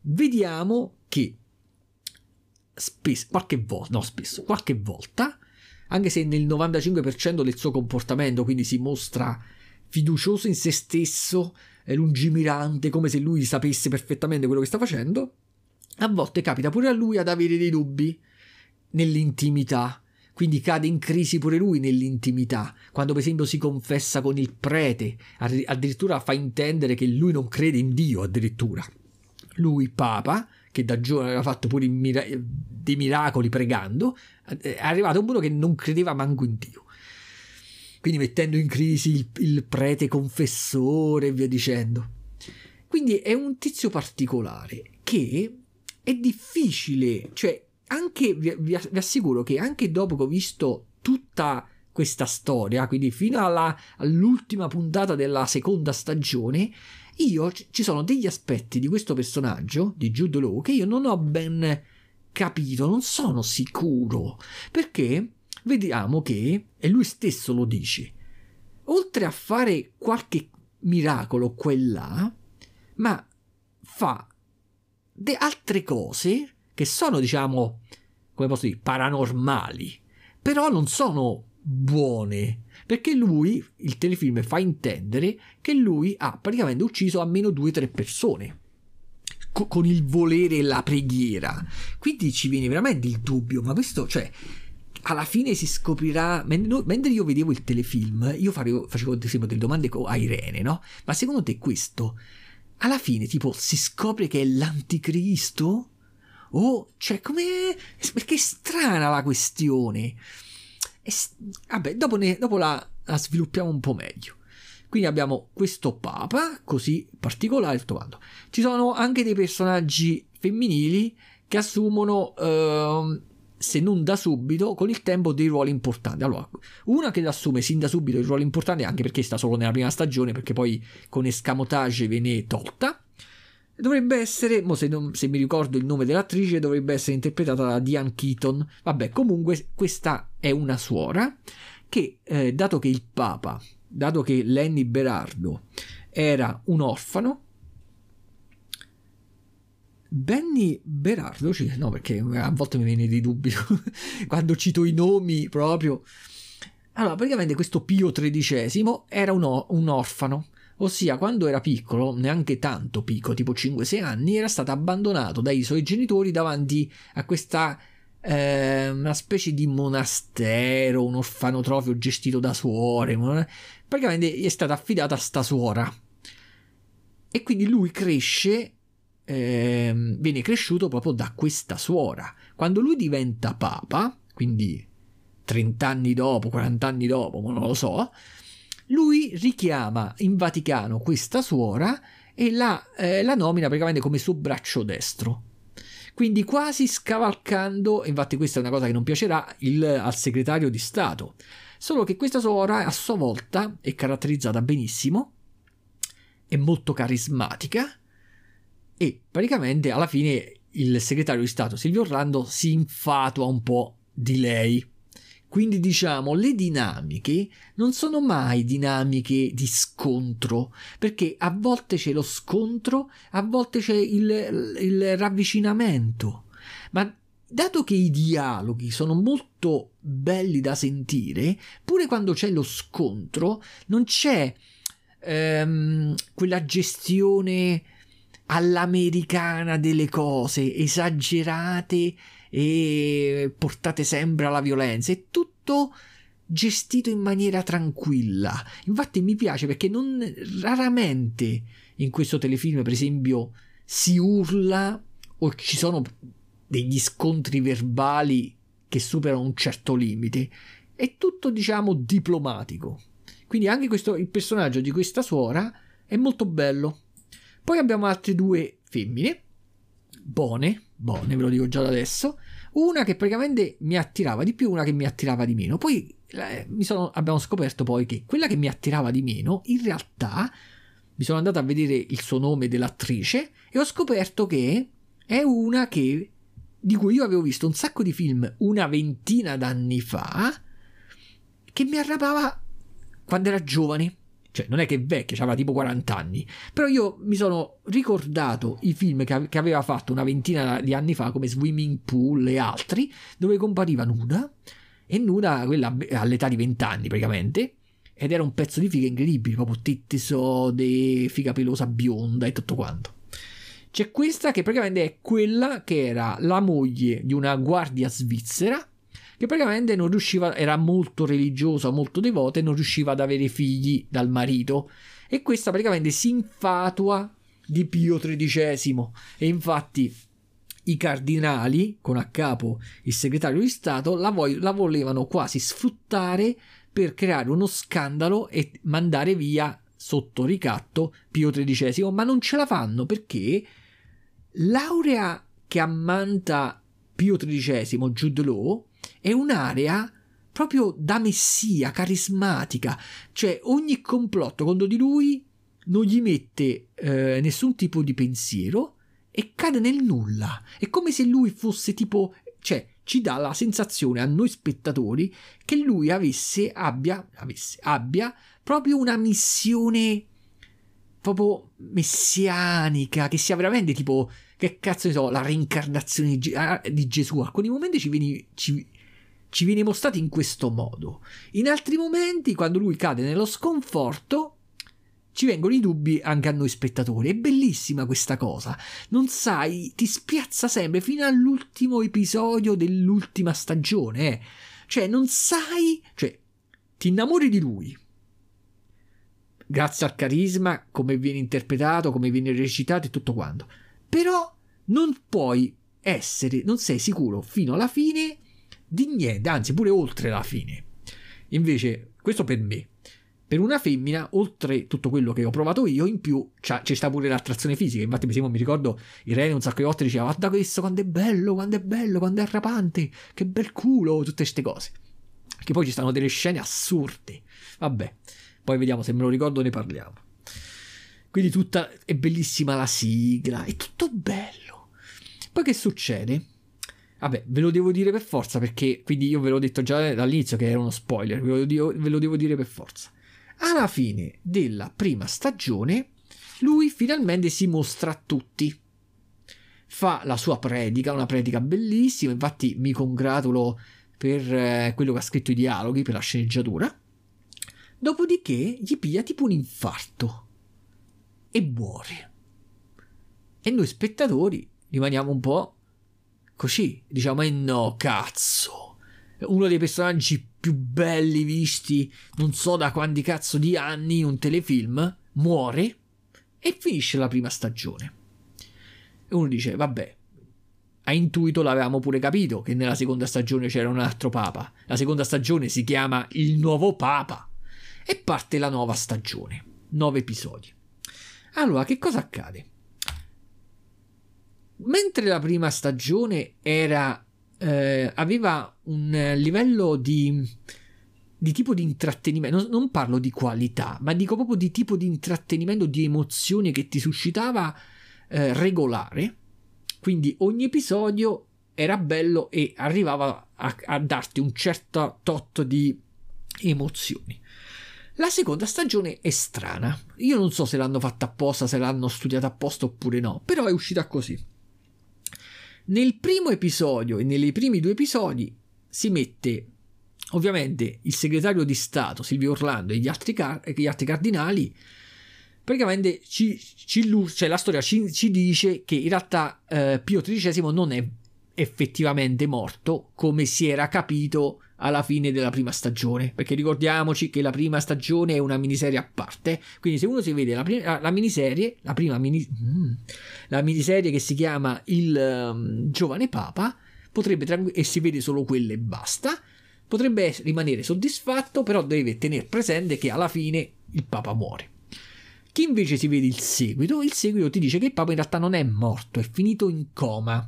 vediamo che spesso, qualche volta, no spesso, qualche volta, anche se nel 95% del suo comportamento quindi si mostra fiducioso in se stesso, lungimirante, come se lui sapesse perfettamente quello che sta facendo, a volte capita pure a lui ad avere dei dubbi nell'intimità. Quindi cade in crisi pure lui nell'intimità, quando per esempio si confessa con il prete, addirittura fa intendere che lui non crede in Dio, addirittura. Lui, Papa, che da giovane aveva fatto pure mira- dei miracoli pregando, è arrivato uno che non credeva manco in Dio. Quindi mettendo in crisi il, il prete confessore e via dicendo. Quindi è un tizio particolare che è difficile, cioè anche vi, vi, assicuro che anche dopo che ho visto tutta questa storia, quindi fino alla, all'ultima puntata della seconda stagione, io ci sono degli aspetti di questo personaggio, di Jude Law, che io non ho ben capito, non sono sicuro, perché vediamo che, e lui stesso lo dice, oltre a fare qualche miracolo quella, ma fa de altre cose che sono, diciamo, come posso dire, paranormali, però non sono buone perché lui, il telefilm fa intendere che lui ha praticamente ucciso almeno due o tre persone co- con il volere e la preghiera. Quindi ci viene veramente il dubbio, ma questo, cioè, alla fine si scoprirà. Mentre io vedevo il telefilm, io facevo, facevo delle domande a Irene, no? Ma secondo te questo, alla fine, tipo, si scopre che è l'anticristo? O, cioè, come. Perché è strana la questione. E, vabbè, dopo, ne, dopo la, la, sviluppiamo un po' meglio. Quindi abbiamo questo papa, così particolare, tutto Ci sono anche dei personaggi femminili che assumono, eh, se non da subito, con il tempo dei ruoli importanti. Allora, una che assume sin da subito il ruolo importante, anche perché sta solo nella prima stagione, perché poi con escamotage viene tolta. Dovrebbe essere, se, non, se, mi ricordo il nome dell'attrice, dovrebbe essere interpretata da Diane Keaton. Vabbè, comunque questa è una suora che, eh, dato che il Papa, dato che Lenny Berardo era un orfano, Benny Berardo, no perché a volte mi viene di dubbio quando cito i nomi proprio. Allora, praticamente questo Pio XIII era un, un orfano ossia quando era piccolo, neanche tanto piccolo, tipo 5-6 anni, era stato abbandonato dai suoi genitori davanti a questa eh, una specie di monastero, un orfanotrofio gestito da suore. Praticamente è stata affidata a sta suora. E quindi lui cresce, eh, viene cresciuto proprio da questa suora. Quando lui diventa papa, quindi 30 anni dopo, 40 anni dopo, non lo so, lui richiama in Vaticano questa suora e la, eh, la nomina praticamente come suo braccio destro. Quindi quasi scavalcando, infatti questa è una cosa che non piacerà il, al segretario di Stato, solo che questa suora a sua volta è caratterizzata benissimo, è molto carismatica e praticamente alla fine il segretario di Stato Silvio Orlando si infatua un po' di lei. Quindi diciamo le dinamiche non sono mai dinamiche di scontro, perché a volte c'è lo scontro, a volte c'è il, il ravvicinamento. Ma dato che i dialoghi sono molto belli da sentire, pure quando c'è lo scontro, non c'è ehm, quella gestione all'americana delle cose, esagerate e portate sempre alla violenza. È tutto gestito in maniera tranquilla. Infatti mi piace perché non raramente in questo telefilm, per esempio, si urla o ci sono degli scontri verbali che superano un certo limite. È tutto, diciamo, diplomatico. Quindi anche questo, il personaggio di questa suora è molto bello. Poi abbiamo altre due femmine, buone, buone, ve lo dico già da adesso. Una che praticamente mi attirava di più, una che mi attirava di meno. Poi eh, sono, abbiamo scoperto poi che quella che mi attirava di meno, in realtà, mi sono andato a vedere il suo nome dell'attrice e ho scoperto che è una che, di cui io avevo visto un sacco di film una ventina d'anni fa, che mi arrapava quando era giovane cioè non è che è vecchia, aveva tipo 40 anni, però io mi sono ricordato i film che, aveva fatto una ventina di anni fa come Swimming Pool e altri, dove compariva nuda, e nuda quella all'età di 20 anni praticamente, ed era un pezzo di figa incredibile, proprio tette sode, figa pelosa bionda e tutto quanto. C'è questa che praticamente è quella che era la moglie di una guardia svizzera che praticamente non riusciva, era molto religiosa, molto devota e non riusciva ad avere figli dal marito. E questa praticamente si infatua di Pio XIII. E infatti i cardinali, con a capo il segretario di Stato, la, vo- la volevano quasi sfruttare per creare uno scandalo e mandare via sotto ricatto Pio XIII, ma non ce la fanno perché l'aurea che ammanta Pio XIII, Jude Law, è un'area proprio da messia, carismatica, cioè ogni complotto contro di lui non gli mette eh, nessun tipo di pensiero e cade nel nulla. È come se lui fosse tipo, cioè ci dà la sensazione a noi spettatori che lui avesse, abbia, avesse, abbia proprio una missione proprio messianica, che sia veramente tipo, che cazzo ne so, la reincarnazione di, ah, Gesù. Alcuni momenti ci viene, ci, ci viene mostrato in questo modo. In altri momenti, quando lui cade nello sconforto, ci vengono i dubbi anche a noi spettatori. È bellissima questa cosa. Non sai, ti spiazza sempre fino all'ultimo episodio dell'ultima stagione. Eh. Cioè, non sai, cioè, ti innamori di lui. Grazie al carisma, come viene interpretato, come viene recitato e tutto quanto. Però non puoi essere, non sei sicuro fino alla fine di niente, anzi pure oltre la fine. Invece, questo per me. Per una femmina, oltre tutto quello che ho provato io, in più c'è sta pure l'attrazione fisica. Infatti, mi ricordo Irene un sacco di volte diceva: Guarda questo, quando è bello, quando è bello, quando è rapante, che bel culo, tutte queste cose. Che poi ci stanno delle scene assurde. Vabbè, poi vediamo se me lo ricordo, ne parliamo. Quindi tutta è bellissima la sigla, è tutto bello. Poi che succede? Vabbè, ve lo devo dire per forza perché quindi io ve l'ho detto già dall'inizio che era uno spoiler, ve lo, devo, ve lo devo dire per forza. Alla fine della prima stagione, lui finalmente si mostra a tutti. Fa la sua predica, una predica bellissima, infatti mi congratulo per eh, quello che ha scritto i dialoghi, per la sceneggiatura. Dopodiché gli piglia tipo un infarto e muore. E noi spettatori rimaniamo un po' così, diciamo, e no, cazzo. Uno dei personaggi più belli visti, non so da quanti cazzo di anni, in un telefilm, muore e finisce la prima stagione. E uno dice, vabbè, a intuito l'avevamo pure capito che nella seconda stagione c'era un altro papa. La seconda stagione si chiama Il nuovo papa. E parte la nuova stagione. Nove episodi. Allora, che cosa accade? Mentre la prima stagione era, eh, aveva un livello di, di tipo di intrattenimento, non, non, parlo di qualità, ma dico proprio di tipo di intrattenimento, di emozione che ti suscitava eh, regolare. Quindi ogni episodio era bello e arrivava a, a darti un certo tot di emozioni. La seconda stagione è strana. Io non so se l'hanno fatta apposta, se l'hanno studiata apposta oppure no, però è uscita così. Nel primo episodio e nei primi due episodi si mette ovviamente il segretario di Stato Silvio Orlando e gli altri, car- gli altri cardinali. Praticamente ci, ci, cioè la storia ci, ci, dice che in realtà eh, Pio XIII non è effettivamente morto come si era capito alla fine della prima stagione, perché ricordiamoci che la prima stagione è una miniserie a parte, quindi se uno si vede la, prima, la miniserie, la prima mini, mm, la miniserie che si chiama Il um, giovane papa, potrebbe e si vede solo quella e basta, potrebbe rimanere soddisfatto, però deve tenere presente che alla fine il papa muore. Chi invece si vede il seguito, il seguito ti dice che il papa in realtà non è morto, è finito in coma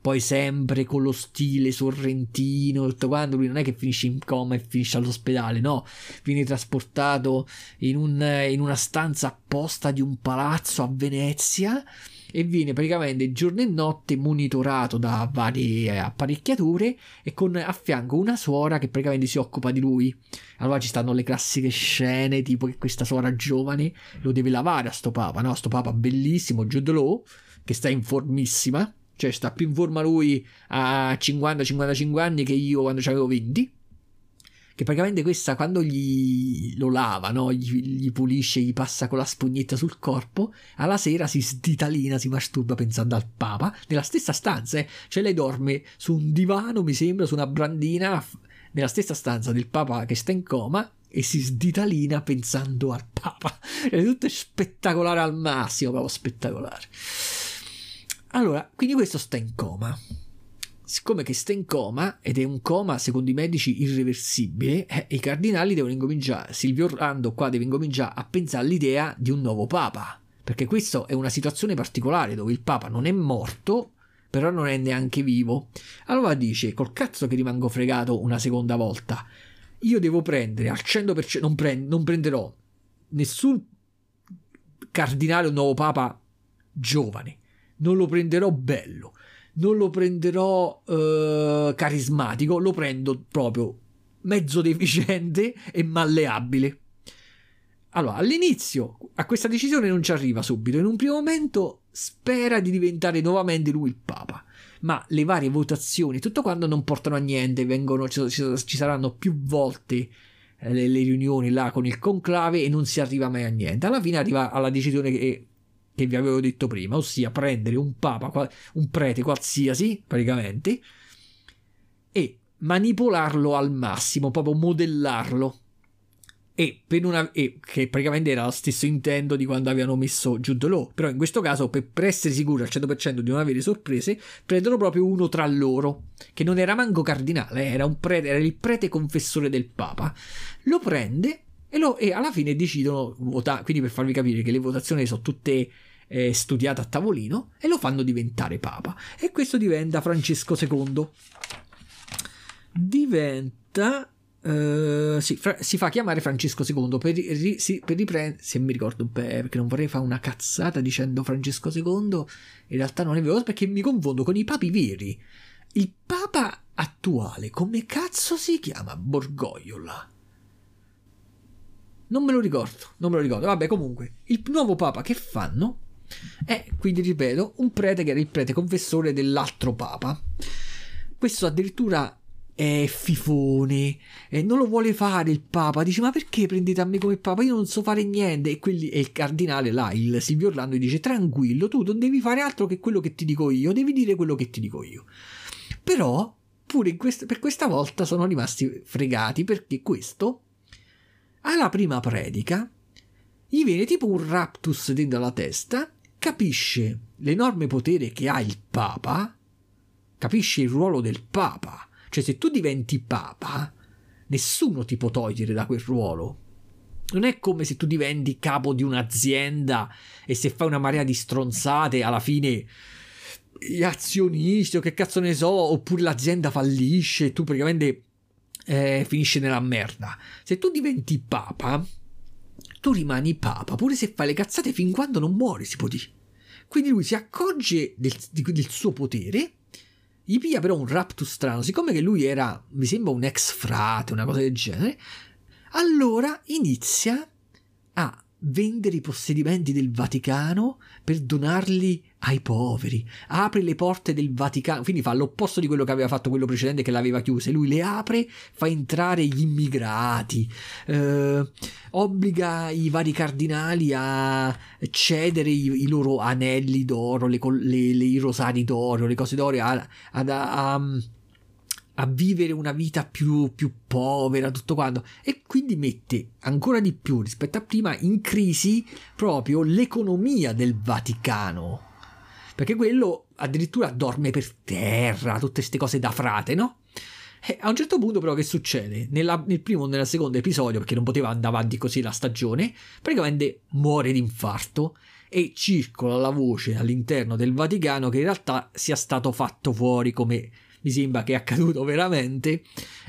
poi sempre con lo stile sorrentino, tutto quanto, lui non è che finisce in coma e finisce all'ospedale, no, viene trasportato in, un, in una stanza apposta di un palazzo a Venezia e viene praticamente giorno e notte monitorato da varie apparecchiature e con a fianco una suora che praticamente si occupa di lui. Allora ci stanno le classiche scene tipo che questa suora giovane lo deve lavare a sto papa, no? Sto papa bellissimo, Jude Law, che sta in formissima cioè sta più in forma lui a 50-55 anni che io quando avevo 20. Che praticamente questa quando gli lo lava, no? gli, gli, pulisce, gli passa con la spugnetta sul corpo, alla sera si sditalina, si masturba pensando al Papa, nella stessa stanza, eh? cioè lei dorme su un divano, mi sembra, su una brandina, nella stessa stanza del Papa che sta in coma e si sditalina pensando al Papa. È tutto spettacolare al massimo, proprio spettacolare. Allora, quindi questo sta in coma. Siccome che sta in coma, ed è un coma secondo i medici irreversibile, eh, i cardinali devono incominciare, Silvio Orlando qua deve incominciare a pensare all'idea di un nuovo papa. Perché questa è una situazione particolare dove il papa non è morto, però non è neanche vivo. Allora dice, col cazzo che rimango fregato una seconda volta, io devo prendere al 100%, non, prend- non prenderò nessun cardinale o nuovo papa giovane non lo prenderò bello, non lo prenderò uh, carismatico, lo prendo proprio mezzo deficiente e malleabile. Allora, all'inizio a questa decisione non ci arriva subito, in un primo momento spera di diventare nuovamente lui il Papa, ma le varie votazioni, tutto quanto non portano a niente, vengono, ci, ci saranno più volte eh, le, le, riunioni là con il conclave e non si arriva mai a niente. Alla fine arriva alla decisione che che vi avevo detto prima, ossia prendere un papa, un prete qualsiasi, praticamente, e manipolarlo al massimo, proprio modellarlo. E, per una, e che praticamente era lo stesso intento di quando avevano messo Jude Law. Però in questo caso, per, per essere sicuri al 100% di non avere sorprese, prendono proprio uno tra loro, che non era manco cardinale, era, un prete, era il prete confessore del Papa. Lo prende e, lo, e alla fine decidono votare. Quindi, per farvi capire che le votazioni sono tutte eh, studiate a tavolino, e lo fanno diventare papa. E questo diventa Francesco II. Diventa. Uh, sì, fra- si fa chiamare Francesco II per, ri- si, per riprendere. Se mi ricordo bene, perché non vorrei fare una cazzata dicendo Francesco II. In realtà non è vero perché mi confondo con i papi veri. Il papa attuale, come cazzo si chiama? Borgogliola. Non me lo ricordo, non me lo ricordo. Vabbè, comunque, il nuovo papa che fanno è, quindi ripeto, un prete che era il prete confessore dell'altro papa. Questo addirittura è fifone, e non lo vuole fare il papa. Dice: Ma perché prendete a me come papa? Io non so fare niente. E, quelli, e il cardinale là, il Silvio Orlando, dice: Tranquillo, tu non devi fare altro che quello che ti dico io, devi dire quello che ti dico io. Però, pure quest- per questa volta sono rimasti fregati perché questo, alla prima predica, gli viene tipo un raptus dentro la testa, capisce l'enorme potere che ha il Papa, capisce il ruolo del Papa. Cioè, se tu diventi Papa, nessuno ti può togliere da quel ruolo. Non è come se tu diventi capo di un'azienda e se fai una marea di stronzate, alla fine gli azionisti o che cazzo ne so, oppure l'azienda fallisce e tu praticamente eh, finisci nella merda. Se tu diventi papa, tu rimani papa, pure se fai le cazzate fin quando non muori, si può dire. Quindi lui si accorge del, del suo potere, gli piglia però un raptus strano, siccome che lui era, mi sembra un ex frate, una cosa del genere, allora inizia a vendere i possedimenti del Vaticano per donarli ai poveri, apre le porte del Vaticano, quindi fa l'opposto di quello che aveva fatto quello precedente che l'aveva chiusa, lui le apre, fa entrare gli immigrati, eh, obbliga i vari cardinali a cedere i, i loro anelli d'oro, le, le, le, i rosari d'oro, le cose d'oro, a, a, a, a a vivere una vita più, più povera, tutto quanto, e quindi mette ancora di più rispetto a prima in crisi proprio l'economia del Vaticano. Perché quello addirittura dorme per terra, tutte queste cose da frate, no? E a un certo punto, però, che succede? Nella, nel primo o nel secondo episodio, perché non poteva andare avanti così la stagione, praticamente muore d'infarto e circola la voce all'interno del Vaticano che in realtà sia stato fatto fuori come mi sembra che è accaduto veramente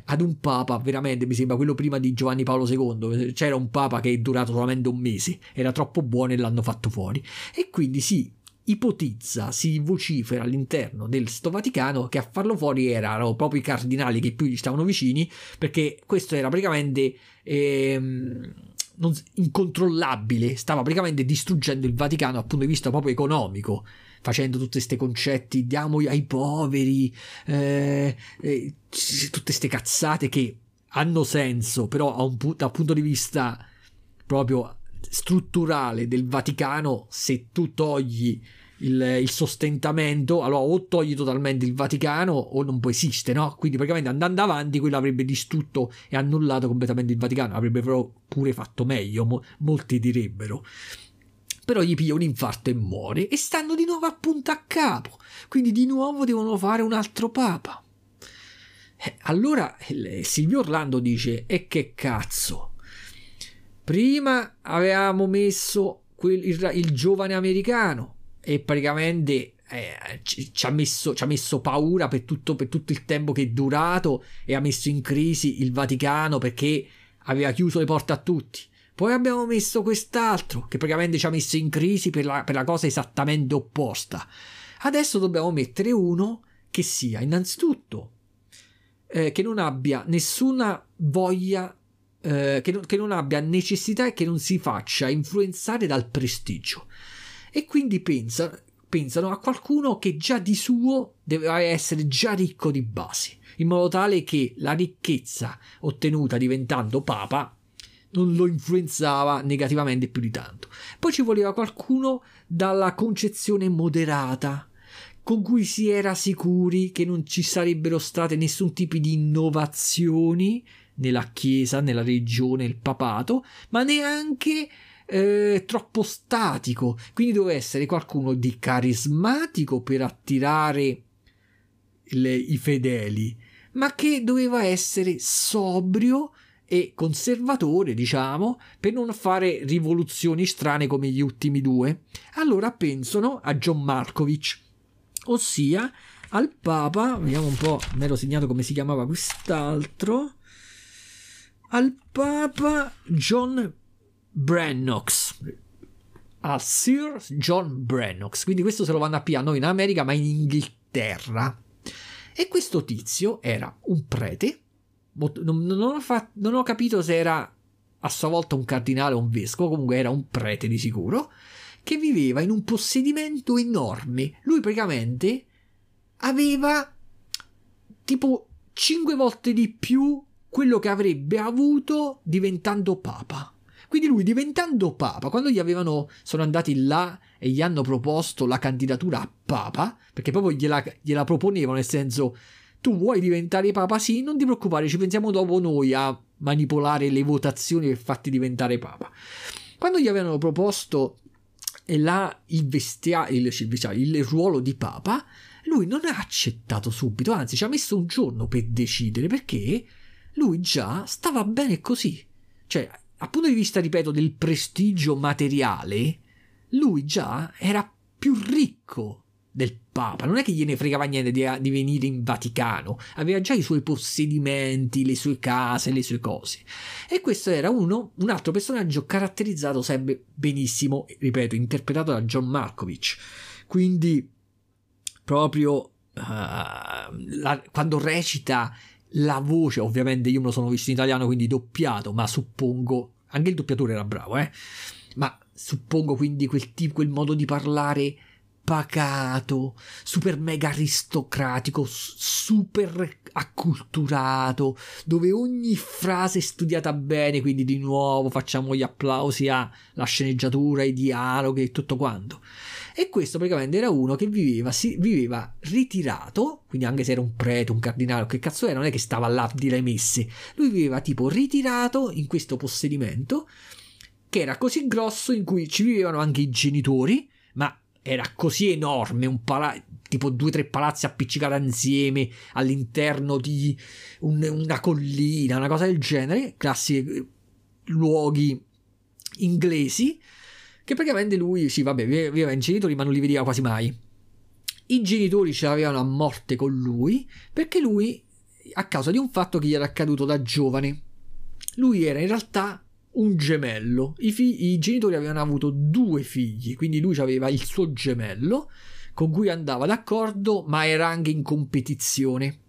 ad un papa, veramente mi sembra quello prima di Giovanni Paolo II, c'era un papa che è durato solamente un mese, era troppo buono e l'hanno fatto fuori. E quindi si ipotizza, si vocifera all'interno del sto Vaticano che a farlo fuori erano proprio i cardinali che più gli stavano vicini, perché questo era praticamente... Ehm, incontrollabile, stava praticamente distruggendo il Vaticano dal punto di vista proprio economico facendo tutti questi concetti, diamo ai poveri, eh, eh, tutte queste cazzate che hanno senso, però un, dal punto di vista proprio strutturale del Vaticano, se tu togli il, il, sostentamento, allora o togli totalmente il Vaticano o non può esistere, no? Quindi praticamente andando avanti quello avrebbe distrutto e annullato completamente il Vaticano, avrebbe però pure fatto meglio, mo, molti direbbero però gli piglia un infarto e muore e stanno di nuovo a punto a capo, quindi di nuovo devono fare un altro papa. Eh, allora Silvio Orlando dice: E che cazzo? Prima avevamo messo quel, il, il, giovane americano e praticamente eh, ci, ci, ha messo, ci, ha messo, paura per tutto, per tutto il tempo che è durato e ha messo in crisi il Vaticano perché aveva chiuso le porte a tutti. Poi abbiamo messo quest'altro che praticamente ci ha messo in crisi per la, per la cosa esattamente opposta. Adesso dobbiamo mettere uno che sia innanzitutto eh, che non abbia nessuna voglia, eh, che, non, che non abbia necessità e che non si faccia influenzare dal prestigio. E quindi pensa, pensano a qualcuno che già di suo deve essere già ricco di base, in modo tale che la ricchezza ottenuta diventando papa non lo influenzava negativamente più di tanto. Poi ci voleva qualcuno dalla concezione moderata, con cui si era sicuri che non ci sarebbero state nessun tipo di innovazioni nella Chiesa, nella religione, il papato, ma neanche eh, troppo statico. Quindi doveva essere qualcuno di carismatico per attirare le, i fedeli, ma che doveva essere sobrio e conservatore, diciamo, per non fare rivoluzioni strane come gli ultimi due. Allora pensano a John Markovic, ossia al Papa, vediamo un po', me l'ho segnato come si chiamava quest'altro, al Papa John Brannox, al Sir John Brannox, quindi questo se lo vanno a pigliare noi in America, ma in Inghilterra. E questo tizio era un prete non, non, ho fatto, non ho capito se era a sua volta un cardinale o un vescovo, comunque era un prete di sicuro, che viveva in un possedimento enorme. Lui praticamente aveva tipo 5 volte di più quello che avrebbe avuto diventando papa. Quindi lui diventando papa, quando gli avevano, sono andati là e gli hanno proposto la candidatura a papa, perché proprio gliela, gliela proponevano, nel senso tu vuoi diventare papa? Sì, non ti preoccupare, ci pensiamo dopo noi a manipolare le votazioni per farti diventare papa. Quando gli avevano proposto la, il, vestia, il, il ruolo di papa, lui non ha accettato subito, anzi ci ha messo un giorno per decidere perché lui già stava bene così. Cioè, dal punto di vista, ripeto, del prestigio materiale, lui già era più ricco del Papa. Non è che gliene fregava niente di, di, venire in Vaticano, aveva già i suoi possedimenti, le sue case, le sue cose. E questo era uno, un altro personaggio caratterizzato sempre benissimo, ripeto, interpretato da John Malkovich. Quindi, proprio uh, la, quando recita la voce, ovviamente io me lo sono visto in italiano, quindi doppiato, ma suppongo anche il doppiatore era bravo, eh. Ma suppongo quindi quel tipo, quel modo di parlare pacato, super mega aristocratico, super acculturato, dove ogni frase è studiata bene, quindi di nuovo facciamo gli applausi alla sceneggiatura, ai dialoghi e tutto quanto. E questo praticamente era uno che viveva, si, viveva ritirato, quindi anche se era un prete, un cardinale, che cazzo era, non è che stava là dire le messe, lui viveva tipo ritirato in questo possedimento che era così grosso in cui ci vivevano anche i genitori, era così enorme, un palazzo, tipo due o tre palazzi appiccicati insieme all'interno di un, una collina, una cosa del genere, classici eh, luoghi inglesi, che praticamente lui, sì vabbè, viveva in genitori ma non li vedeva quasi mai. I genitori ce l'avevano a morte con lui perché lui, a causa di un fatto che gli era accaduto da giovane, lui era in realtà un gemello. I, fig- I, genitori avevano avuto due figli, quindi lui aveva il suo gemello con cui andava d'accordo, ma era anche in competizione.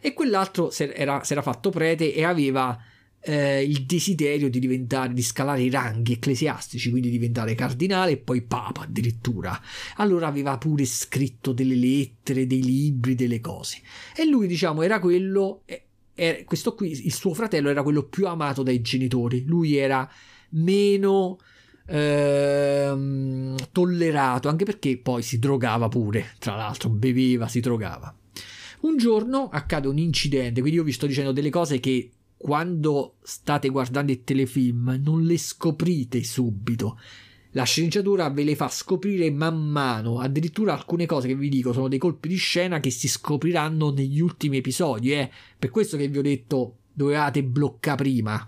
E quell'altro si era, era fatto prete e aveva eh, il desiderio di diventare, di scalare i ranghi ecclesiastici, quindi diventare cardinale e poi papa addirittura. Allora aveva pure scritto delle lettere, dei libri, delle cose. E lui, diciamo, era quello. Eh, era, questo qui, il suo fratello era quello più amato dai genitori, lui era meno ehm, tollerato, anche perché poi si drogava pure, tra l'altro, beveva, si drogava. Un giorno accade un incidente, quindi io vi sto dicendo delle cose che quando state guardando il telefilm non le scoprite subito la sceneggiatura ve le fa scoprire man mano, addirittura alcune cose che vi dico sono dei colpi di scena che si scopriranno negli ultimi episodi, eh. Per questo che vi ho detto dovevate bloccare prima.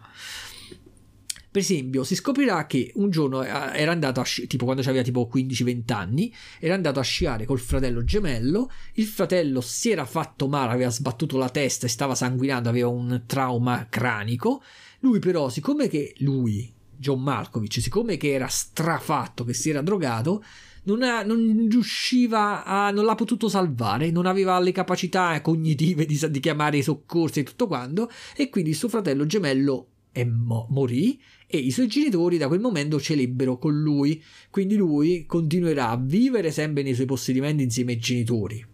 Per esempio, si scoprirà che un giorno eh, era andato a sci- tipo quando aveva tipo 15-20 anni, era andato a sciare col fratello gemello, il fratello si era fatto male, aveva sbattuto la testa e stava sanguinando, aveva un trauma cranico. Lui però, siccome che lui, John Malkovich, siccome che era strafatto, che si era drogato, non, ha, non riusciva a. non l'ha potuto salvare, non aveva le capacità cognitive di, di chiamare i soccorsi e tutto quanto, e quindi suo fratello gemello mo- morì e i suoi genitori da quel momento celebbero con lui, quindi lui continuerà a vivere sempre nei suoi possedimenti insieme ai genitori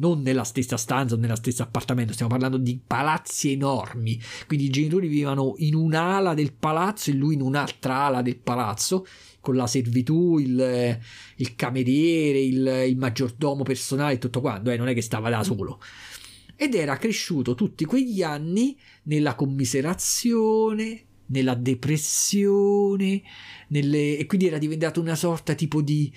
non nella stessa stanza o nello stesso appartamento, stiamo parlando di palazzi enormi, quindi i genitori vivevano in un'ala del palazzo e lui in un'altra ala del palazzo, con la servitù, il, il cameriere, il, il, maggiordomo personale e tutto quanto, eh, non è che stava da solo. Ed era cresciuto tutti quegli anni nella commiserazione, nella depressione, nelle... e quindi era diventato una sorta tipo di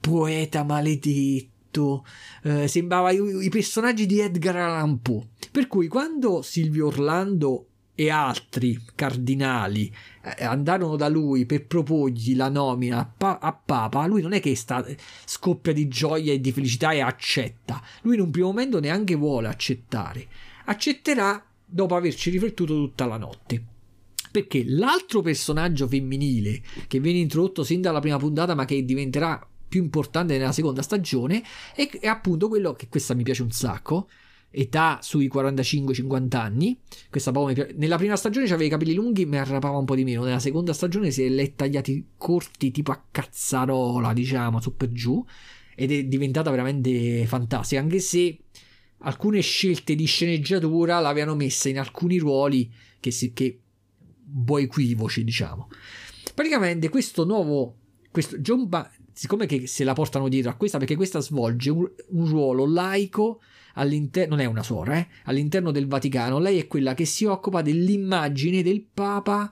poeta maledetto detto, eh, sembrava i, i, personaggi di Edgar Allan Poe. Per cui quando Silvio Orlando e altri cardinali eh, andarono da lui per proporgli la nomina a, pa- a, Papa, lui non è che sta, scoppia di gioia e di felicità e accetta. Lui in un primo momento neanche vuole accettare. Accetterà dopo averci riflettuto tutta la notte perché l'altro personaggio femminile che viene introdotto sin dalla prima puntata ma che diventerà più importante nella seconda stagione è, è appunto quello che questa mi piace un sacco età sui 45-50 anni. Questa proprio Nella prima stagione aveva i capelli lunghi, mi arrapava un po' di meno. Nella seconda stagione si è tagliati corti, tipo a cazzarola, diciamo, su per giù. Ed è diventata veramente fantastica. Anche se alcune scelte di sceneggiatura l'avevano messa in alcuni ruoli che, si, che un po' equivoci, diciamo. Praticamente questo nuovo. Questo John ba- siccome che se la portano dietro a questa, perché questa svolge un, un ruolo laico all'interno, non è una suora, eh, all'interno del Vaticano, lei è quella che si occupa dell'immagine del Papa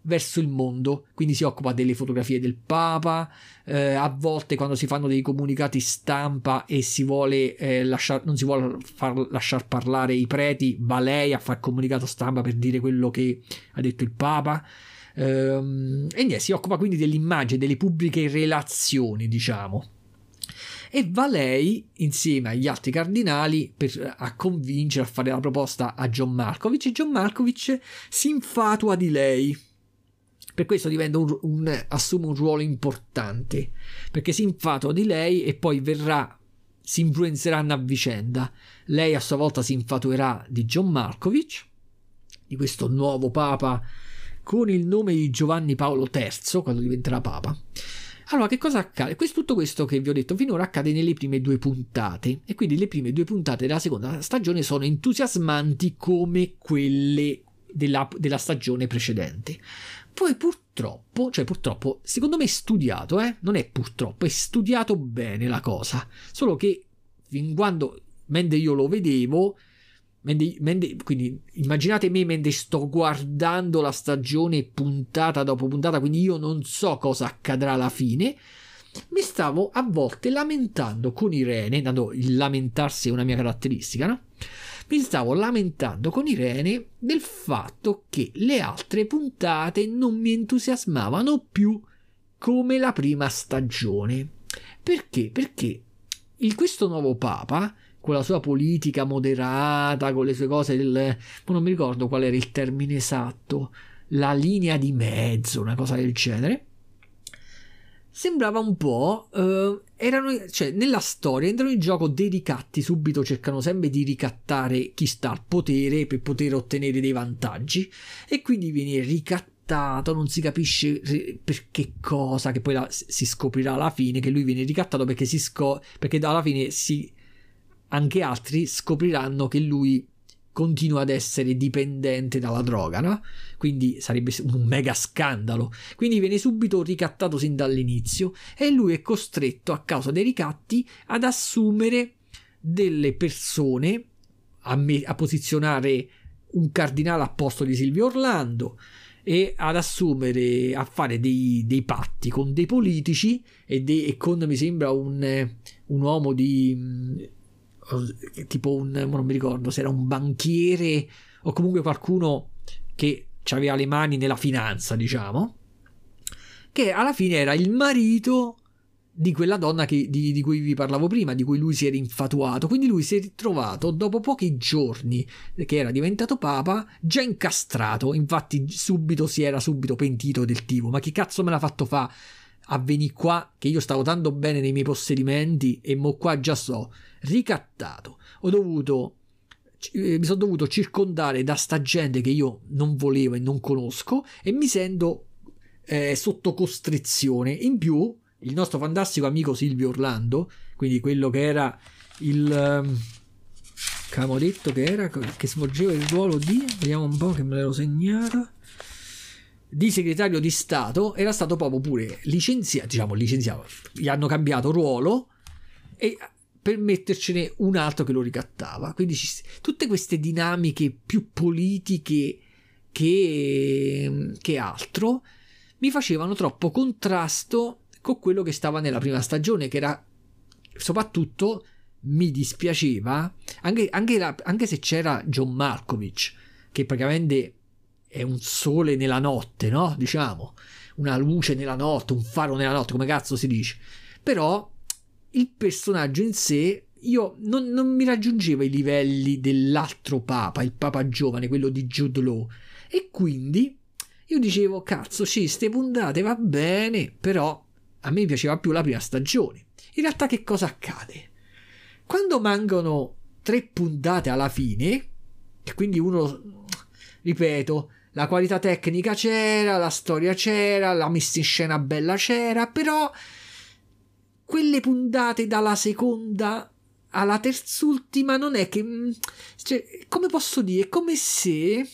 verso il mondo, quindi si occupa delle fotografie del Papa, eh, a volte quando si fanno dei comunicati stampa e si vuole eh, lasciar, non si vuole far lasciar parlare i preti, va lei a fare comunicato stampa per dire quello che ha detto il Papa. Ehm, e niente, si occupa quindi dell'immagine, delle pubbliche relazioni, diciamo. E va lei insieme agli altri cardinali per, a convincere a fare la proposta a John Malkovich e John Malkovich si infatua di lei. Per questo un, un, assume un ruolo importante. Perché si infatua di lei e poi verrà si influenzeranno a vicenda. Lei a sua volta si infatuerà di John Markovic di questo nuovo papa con il nome di Giovanni Paolo III quando diventerà papa allora, che cosa accade? Questo, tutto questo che vi ho detto finora accade nelle prime due puntate e quindi le prime due puntate della seconda stagione sono entusiasmanti come quelle della, della stagione precedente. Poi purtroppo, cioè purtroppo, secondo me è studiato, eh? Non è purtroppo, è studiato bene la cosa. Solo che fin quando, mentre io lo vedevo, mentre, mentre, quindi immaginate me mentre sto guardando la stagione puntata dopo puntata, quindi io non so cosa accadrà alla fine. Mi stavo a volte lamentando con Irene, tanto il lamentarsi è una mia caratteristica, no? mi stavo lamentando con Irene del fatto che le altre puntate non mi entusiasmavano più come la prima stagione. Perché? Perché il, questo nuovo Papa, con la sua politica moderata, con le sue cose del... non mi ricordo qual era il termine esatto, la linea di mezzo, una cosa del genere, sembrava un po'. Uh, erano, cioè, nella storia entrano in gioco dei ricatti, subito cercano sempre di ricattare chi sta al potere per poter ottenere dei vantaggi e quindi viene ricattato, non si capisce per che cosa, che poi la, si scoprirà alla fine che lui viene ricattato perché si scopre, perché alla fine si, anche altri scopriranno che lui continua ad essere dipendente dalla droga, no? Quindi sarebbe un mega scandalo. Quindi viene subito ricattato sin dall'inizio e lui è costretto, a causa dei ricatti, ad assumere delle persone, a, me- a posizionare un cardinale a posto di Silvio Orlando e ad assumere, a fare dei, dei patti con dei politici e, de- e con, mi sembra, un, un uomo di tipo un, non mi ricordo se era un banchiere o comunque qualcuno che aveva le mani nella finanza, diciamo, che alla fine era il marito di quella donna che, di, di, cui vi parlavo prima, di cui lui si era infatuato. Quindi lui si è ritrovato dopo pochi giorni che era diventato papa, già incastrato. Infatti, subito si era subito pentito del tipo: Ma che cazzo me l'ha fatto fa? A venire qua che io stavo tanto bene nei miei possedimenti e mo qua già so ricattato. Ho dovuto eh, mi sono dovuto circondare da sta gente che io non volevo e non conosco e mi sento eh, sotto costrizione. In più, il nostro fantastico amico Silvio Orlando, quindi quello che era il... Um, che avevamo detto che era, che svolgeva il ruolo di... Vediamo un po' che me l'ero segnata di segretario di Stato era stato proprio pure licenziato, diciamo licenziato, gli hanno cambiato ruolo e per mettercene un altro che lo ricattava. Quindi ci, tutte queste dinamiche più politiche che, che altro mi facevano troppo contrasto con quello che stava nella prima stagione, che era soprattutto mi dispiaceva, anche, anche, la, anche se c'era John Malkovich, che praticamente è un sole nella notte, no? Diciamo, una luce nella notte, un faro nella notte, come cazzo si dice. Però il personaggio in sé io non, non, mi raggiungeva i livelli dell'altro papa, il papa giovane, quello di Jude Law. E quindi io dicevo, cazzo, sì, ste puntate va bene, però a me piaceva più la prima stagione. In realtà che cosa accade? Quando mancano tre puntate alla fine, e quindi uno, ripeto, la qualità tecnica c'era, la storia c'era, la messa in scena bella c'era, però quelle puntate dalla seconda alla terzultima non è che... Mm, cioè, come posso dire? Come se...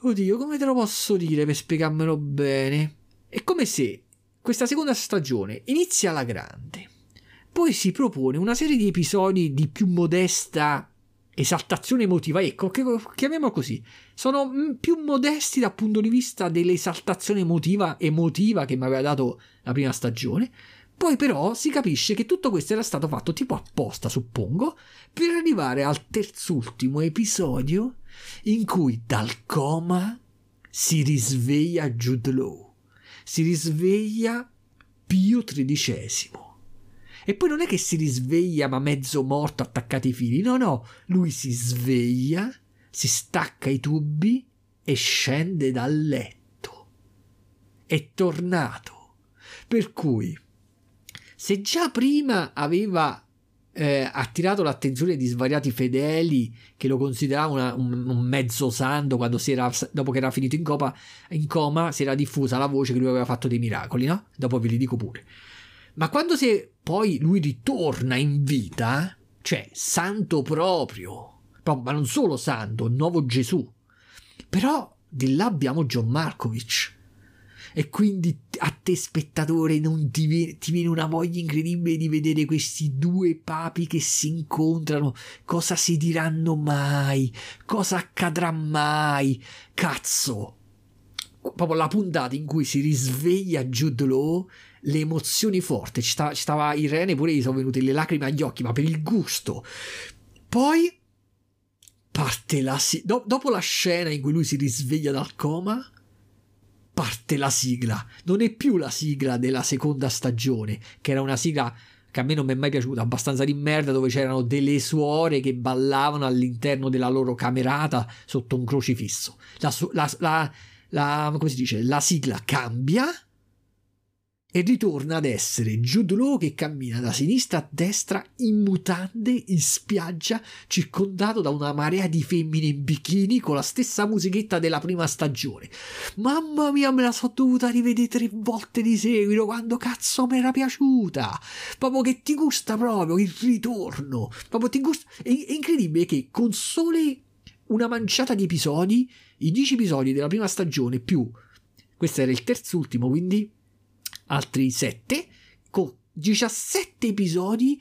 Oddio, come te lo posso dire per spiegarmelo bene? È come se questa seconda stagione inizia alla grande, poi si propone una serie di episodi di più modesta esaltazione emotiva, ecco, chiamiamolo così, sono mm, più modesti dal punto di vista dell'esaltazione emotiva, emotiva che mi aveva dato la prima stagione. Poi però si capisce che tutto questo era stato fatto tipo apposta, suppongo, per arrivare al terzultimo episodio in cui dal coma si risveglia Jude Law. Si risveglia Pio XIII. E poi non è che si risveglia ma mezzo morto attaccati ai fili, no no, lui si sveglia, si stacca i tubi e scende dal letto. È tornato. Per cui, se già prima aveva eh, attirato l'attenzione di svariati fedeli che lo consideravano un, un, mezzo santo quando si era, dopo che era finito in, copa, in coma si era diffusa la voce che lui aveva fatto dei miracoli, no? Dopo ve li dico pure. Ma quando si, poi lui ritorna in vita, cioè santo proprio, ma non solo santo, nuovo Gesù. Però di là abbiamo John Markovic. E quindi a te spettatore non ti viene, ti viene una voglia incredibile di vedere questi due papi che si incontrano. Cosa si diranno mai? Cosa accadrà mai? Cazzo! Proprio la puntata in cui si risveglia Jude Law le emozioni forti. Ci stava, ci stava Irene, pure gli sono venute le lacrime agli occhi, ma per il gusto. Poi parte la sigla. Do- dopo la scena in cui lui si risveglia dal coma, parte la sigla. Non è più la sigla della seconda stagione, che era una sigla che a me non mi è mai piaciuta, abbastanza di merda, dove c'erano delle suore che ballavano all'interno della loro camerata sotto un crocifisso. La, la, la, la come si dice? La sigla cambia e ritorna ad essere Jude Law che cammina da sinistra a destra in mutande in spiaggia circondato da una marea di femmine in bikini con la stessa musichetta della prima stagione. Mamma mia, me la sono dovuta rivedere tre volte di seguito quando cazzo mi era piaciuta. Proprio che ti gusta proprio il ritorno. Proprio ti gusta. È, è incredibile che con sole una manciata di episodi, i 10 episodi della prima stagione più questo era il terzultimo, quindi altri 7, con 17 episodi,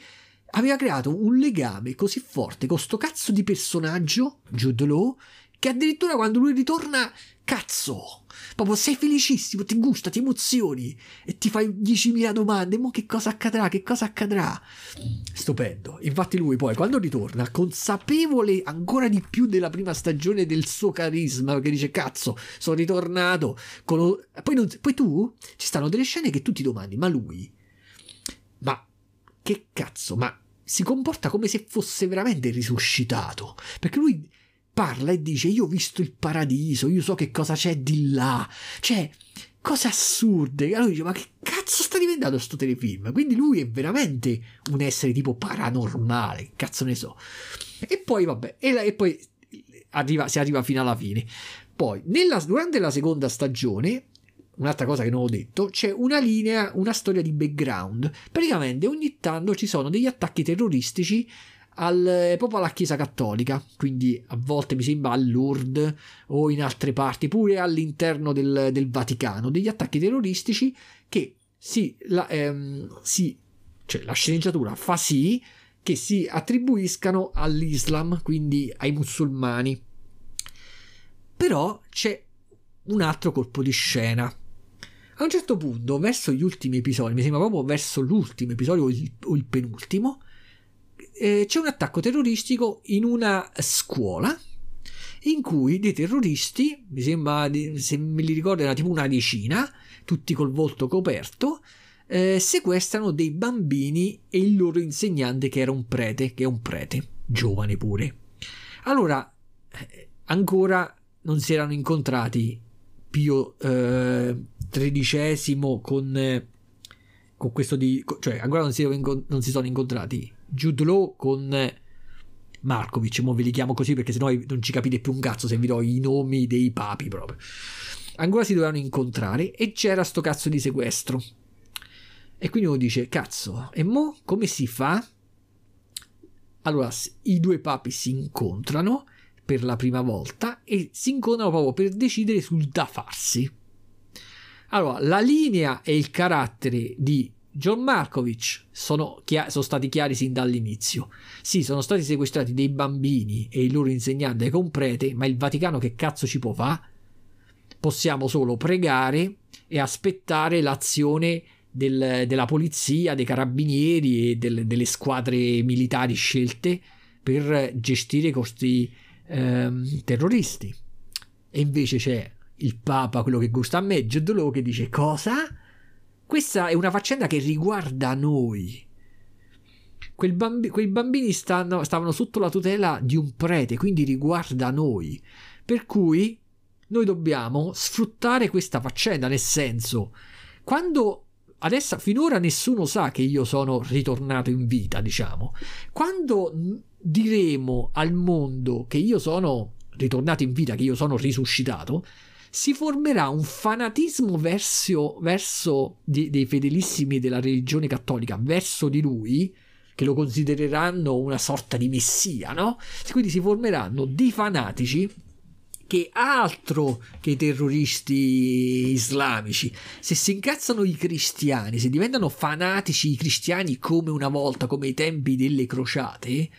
aveva creato un legame così forte con sto cazzo di personaggio, Jude Law, che addirittura quando lui ritorna, cazzo, proprio sei felicissimo, ti gusta, ti emozioni e ti fai 10.000 domande, ma che cosa accadrà, che cosa accadrà? Stupendo. Infatti lui poi quando ritorna, consapevole ancora di più della prima stagione del suo carisma, perché dice cazzo, sono ritornato, con... poi, non... poi tu? Ci stanno delle scene che tu ti domandi, ma lui, ma che cazzo, ma si comporta come se fosse veramente risuscitato, perché lui parla e dice io ho visto il paradiso, io so che cosa c'è di là, cioè cose assurde. Allora dice ma che cazzo sta diventando sto telefilm? Quindi lui è veramente un essere tipo paranormale, cazzo ne so. E poi vabbè, e, la, e poi arriva, si arriva fino alla fine. Poi, nella, durante la seconda stagione, un'altra cosa che non ho detto, c'è una linea, una storia di background. Praticamente ogni tanto ci sono degli attacchi terroristici al, proprio alla Chiesa Cattolica, quindi a volte mi sembra a Lourdes o in altre parti, pure all'interno del, del Vaticano, degli attacchi terroristici che si, la, ehm, si, cioè la sceneggiatura fa sì che si attribuiscano all'Islam, quindi ai musulmani. Però c'è un altro colpo di scena. A un certo punto, verso gli ultimi episodi, mi sembra proprio verso l'ultimo episodio o il, o il penultimo, eh, c'è un attacco terroristico in una scuola in cui dei terroristi, mi sembra, se me li ricordo, era tipo una decina, tutti col volto coperto, eh, sequestrano dei bambini e il loro insegnante che era un prete, che è un prete, giovane pure. Allora, eh, ancora non si erano incontrati Pio XIII eh, con, eh, con questo di... cioè ancora non si, non si sono incontrati Jude Law con Markovic, mo ve li chiamo così perché sennò non ci capite più un cazzo se vi do i nomi dei papi proprio. Ancora si dovevano incontrare e c'era sto cazzo di sequestro. E quindi uno dice, cazzo, e mo come si fa? Allora, i due papi si incontrano per la prima volta e si incontrano proprio per decidere sul da farsi. Allora, la linea e il carattere di John Markovic sono, chia- sono, stati chiari sin dall'inizio. Sì, sono stati sequestrati dei bambini e il loro insegnante con prete, ma il Vaticano che cazzo ci può fare? Possiamo solo pregare e aspettare l'azione del, della polizia, dei carabinieri e del, delle squadre militari scelte per gestire questi ehm, terroristi. E invece c'è il Papa, quello che gusta a me, Jude Law, che dice cosa? Questa è una faccenda che riguarda noi. Bambi- quei bambini stanno, stavano sotto la tutela di un prete, quindi riguarda noi. Per cui noi dobbiamo sfruttare questa faccenda, nel senso, quando adesso finora nessuno sa che io sono ritornato in vita, diciamo. Quando diremo al mondo che io sono ritornato in vita, che io sono risuscitato, si formerà un fanatismo verso, verso di, dei fedelissimi della religione cattolica, verso di lui, che lo considereranno una sorta di messia, no? Quindi si formeranno dei fanatici che altro che i terroristi islamici. Se si incazzano i cristiani, se diventano fanatici i cristiani come una volta, come ai tempi delle crociate,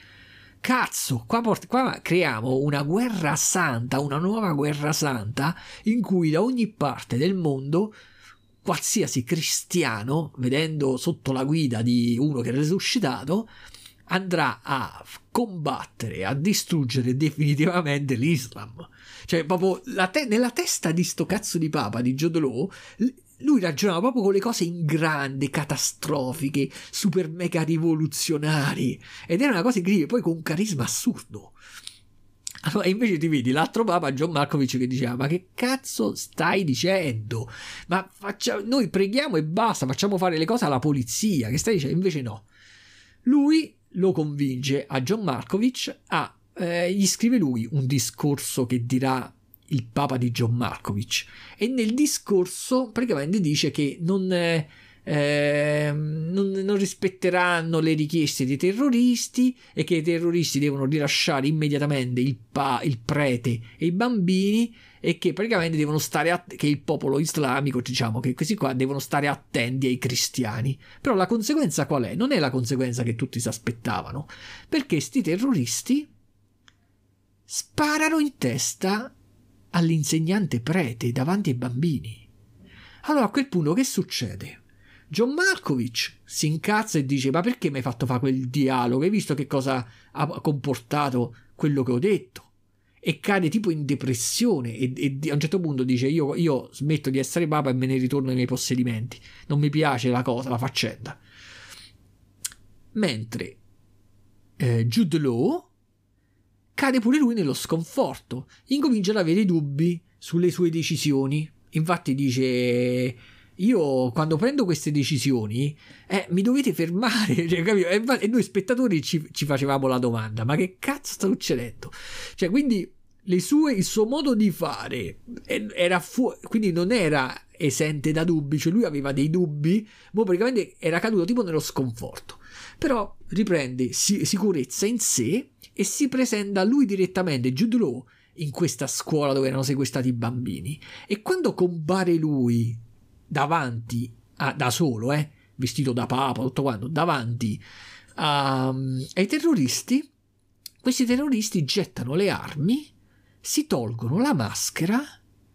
cazzo, qua, port- qua creiamo una guerra santa, una nuova guerra santa, in cui da ogni parte del mondo qualsiasi cristiano, vedendo sotto la guida di uno che è risuscitato, andrà a combattere, a distruggere definitivamente l'Islam. Cioè, proprio te- nella testa di sto cazzo di papa di Giodolò, lui ragionava proprio con le cose in grande, catastrofiche, super mega rivoluzionari. Ed era una cosa incredibile, poi con un carisma assurdo. Allora, invece ti vedi l'altro papa, John Markovic, che diceva: Ma che cazzo stai dicendo? Ma faccia... noi preghiamo e basta, facciamo fare le cose alla polizia. Che stai dicendo? Invece no. Lui lo convince a John Markovic a eh, gli scrive lui un discorso che dirà il papa di John Markovic e nel discorso praticamente dice che non, eh, non, non, rispetteranno le richieste dei terroristi e che i terroristi devono rilasciare immediatamente il, pa, il prete e i bambini e che praticamente devono stare att- che il popolo islamico diciamo che questi qua devono stare attenti ai cristiani però la conseguenza qual è? non è la conseguenza che tutti si aspettavano perché sti terroristi sparano in testa all'insegnante prete davanti ai bambini. Allora a quel punto che succede? John Markovic si incazza e dice: Ma perché mi hai fatto fare quel dialogo? Hai visto che cosa ha comportato quello che ho detto? E cade tipo in depressione e, e a un certo punto dice: io, io, smetto di essere papa e me ne ritorno ai miei possedimenti. Non mi piace la cosa, la faccenda. Mentre eh, Jude Law cade pure lui nello sconforto, incomincia ad avere dubbi sulle sue decisioni. Infatti dice io quando prendo queste decisioni eh, mi dovete fermare cioè, e noi spettatori ci, ci, facevamo la domanda ma che cazzo sta succedendo? Cioè quindi sue, il suo modo di fare era fu- quindi non era esente da dubbi cioè lui aveva dei dubbi ma praticamente era caduto tipo nello sconforto. Però riprende si- sicurezza in sé e si presenta lui direttamente, Jude Law, in questa scuola dove erano sequestrati i bambini. E quando compare lui davanti, a, da solo, eh, vestito da papa, tutto quanto, davanti a, ai terroristi, questi terroristi gettano le armi, si tolgono la maschera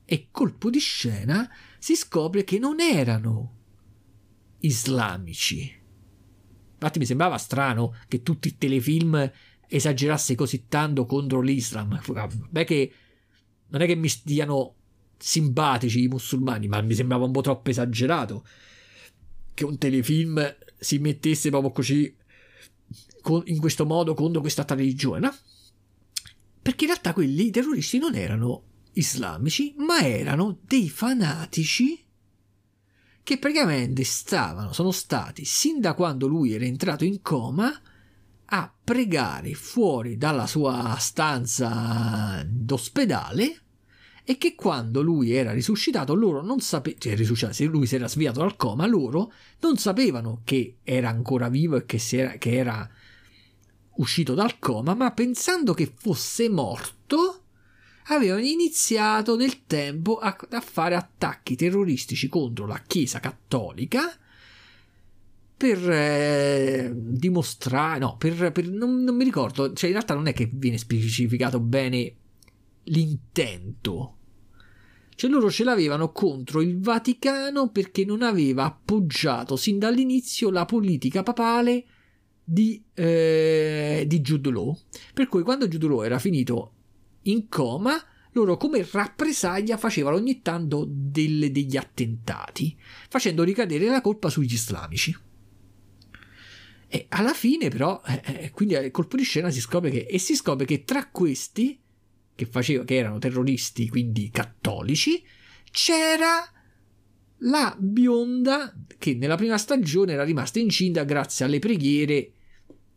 e colpo di scena si scopre che non erano islamici. Infatti mi sembrava strano che tutti i telefilm esagerasse così tanto contro l'Islam. Beh, che non è che mi stiano simpatici i musulmani, ma mi sembrava un po' troppo esagerato che un telefilm si mettesse proprio così in questo modo contro questa religione, no? Perché in realtà quelli terroristi non erano islamici, ma erano dei fanatici che praticamente stavano, sono stati sin da quando lui era entrato in coma a pregare fuori dalla sua stanza d'ospedale e che quando lui era risuscitato loro non sapevano, cioè se lui si era svegliato dal coma, loro non sapevano che era ancora vivo e che, era, che era uscito dal coma, ma pensando che fosse morto, avevano iniziato nel tempo a, a fare attacchi terroristici contro la Chiesa cattolica per eh, dimostrare, no, per, per non, non, mi ricordo, cioè in realtà non è che viene specificato bene l'intento. Cioè loro ce l'avevano contro il Vaticano perché non aveva appoggiato sin dall'inizio la politica papale di, eh, di Jude Law. Per cui quando Jude Law era finito in coma, loro come rappresaglia facevano ogni tanto delle, degli attentati, facendo ricadere la colpa sugli islamici. E alla fine, però, eh, eh quindi al colpo di scena si scopre che, e si scopre che tra questi, che, faceva, che erano terroristi, quindi cattolici, c'era la bionda che nella prima stagione era rimasta incinta grazie alle preghiere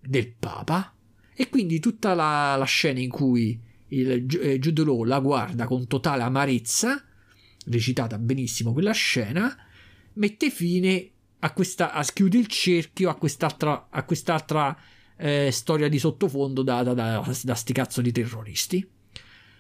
del Papa. E quindi tutta la, la scena in cui il eh, Jude Law la guarda con totale amarezza, recitata benissimo quella scena, mette fine a questa, a, chiude il cerchio a quest'altra, a quest'altra eh, storia di sottofondo data da, da, da sti cazzo di terroristi.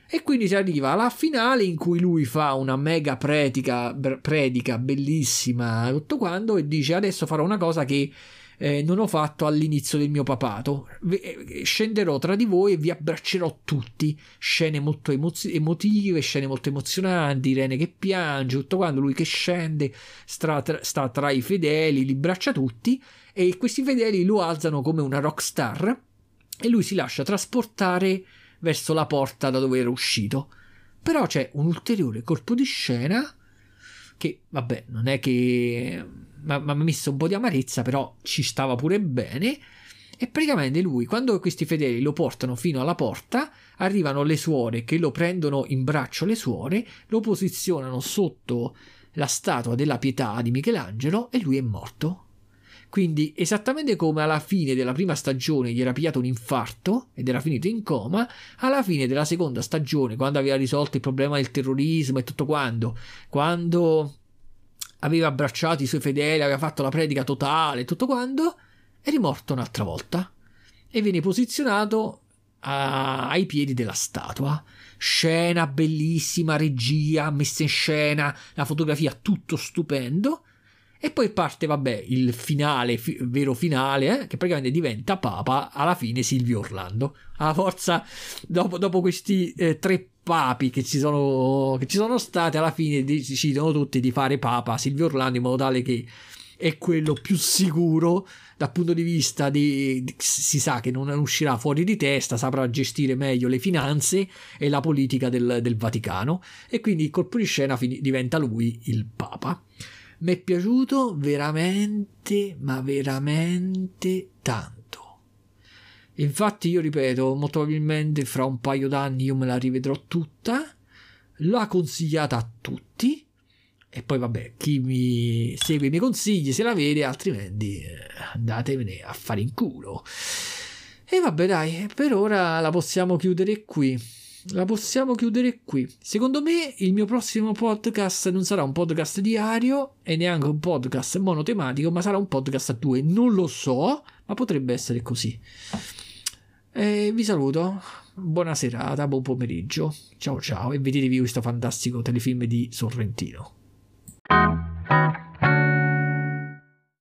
E quindi si arriva alla finale in cui lui fa una mega predica, predica bellissima tutto quando e dice adesso farò una cosa che eh, non ho fatto all'inizio del mio papato. Eh, scenderò tra di voi e vi abbraccerò tutti. Scene molto emoz- emotive, scene molto emozionanti, Irene che piange, tutto quando lui che scende sta tra, sta tra i fedeli, li braccia tutti e questi fedeli lo alzano come una rockstar e lui si lascia trasportare verso la porta da dove era uscito. Però c'è un ulteriore colpo di scena che, vabbè, non è che mi ha messo un po' di amarezza, però ci stava pure bene. E praticamente lui, quando questi fedeli lo portano fino alla porta, arrivano le suore che lo prendono in braccio le suore, lo posizionano sotto la statua della pietà di Michelangelo e lui è morto. Quindi, esattamente come alla fine della prima stagione gli era pigliato un infarto ed era finito in coma, alla fine della seconda stagione, quando aveva risolto il problema del terrorismo e tutto quanto, quando aveva abbracciato i suoi fedeli, aveva fatto la predica totale, tutto quanto, è rimorto un'altra volta e viene posizionato a, ai piedi della statua. Scena bellissima, regia, messa in scena, la fotografia, tutto stupendo. E poi parte, vabbè, il finale, fi- vero finale, eh, che praticamente diventa Papa alla fine Silvio Orlando. Alla forza, dopo, dopo questi eh, tre papi che ci sono, che ci sono stati, alla fine decidono tutti di fare papa Silvio Orlando in modo tale che è quello più sicuro dal punto di vista di, di, si sa che non uscirà fuori di testa, saprà gestire meglio le finanze e la politica del, del Vaticano e quindi il colpo di scena fin- diventa lui il papa. Mi è piaciuto veramente, ma veramente tanto. Infatti, io ripeto, molto probabilmente fra un paio d'anni io me la rivedrò tutta. L'ha consigliata a tutti. E poi, vabbè, chi mi segue i miei consigli se la vede, altrimenti eh, andatevene a fare in culo. E vabbè, dai, per ora la possiamo chiudere qui. La possiamo chiudere qui. Secondo me il mio prossimo podcast non sarà un podcast diario e neanche un podcast monotematico, ma sarà un podcast a due. Non lo so, ma potrebbe essere così. E vi saluto, buona serata, buon pomeriggio, ciao ciao e vedetevi questo fantastico telefilm di Sorrentino.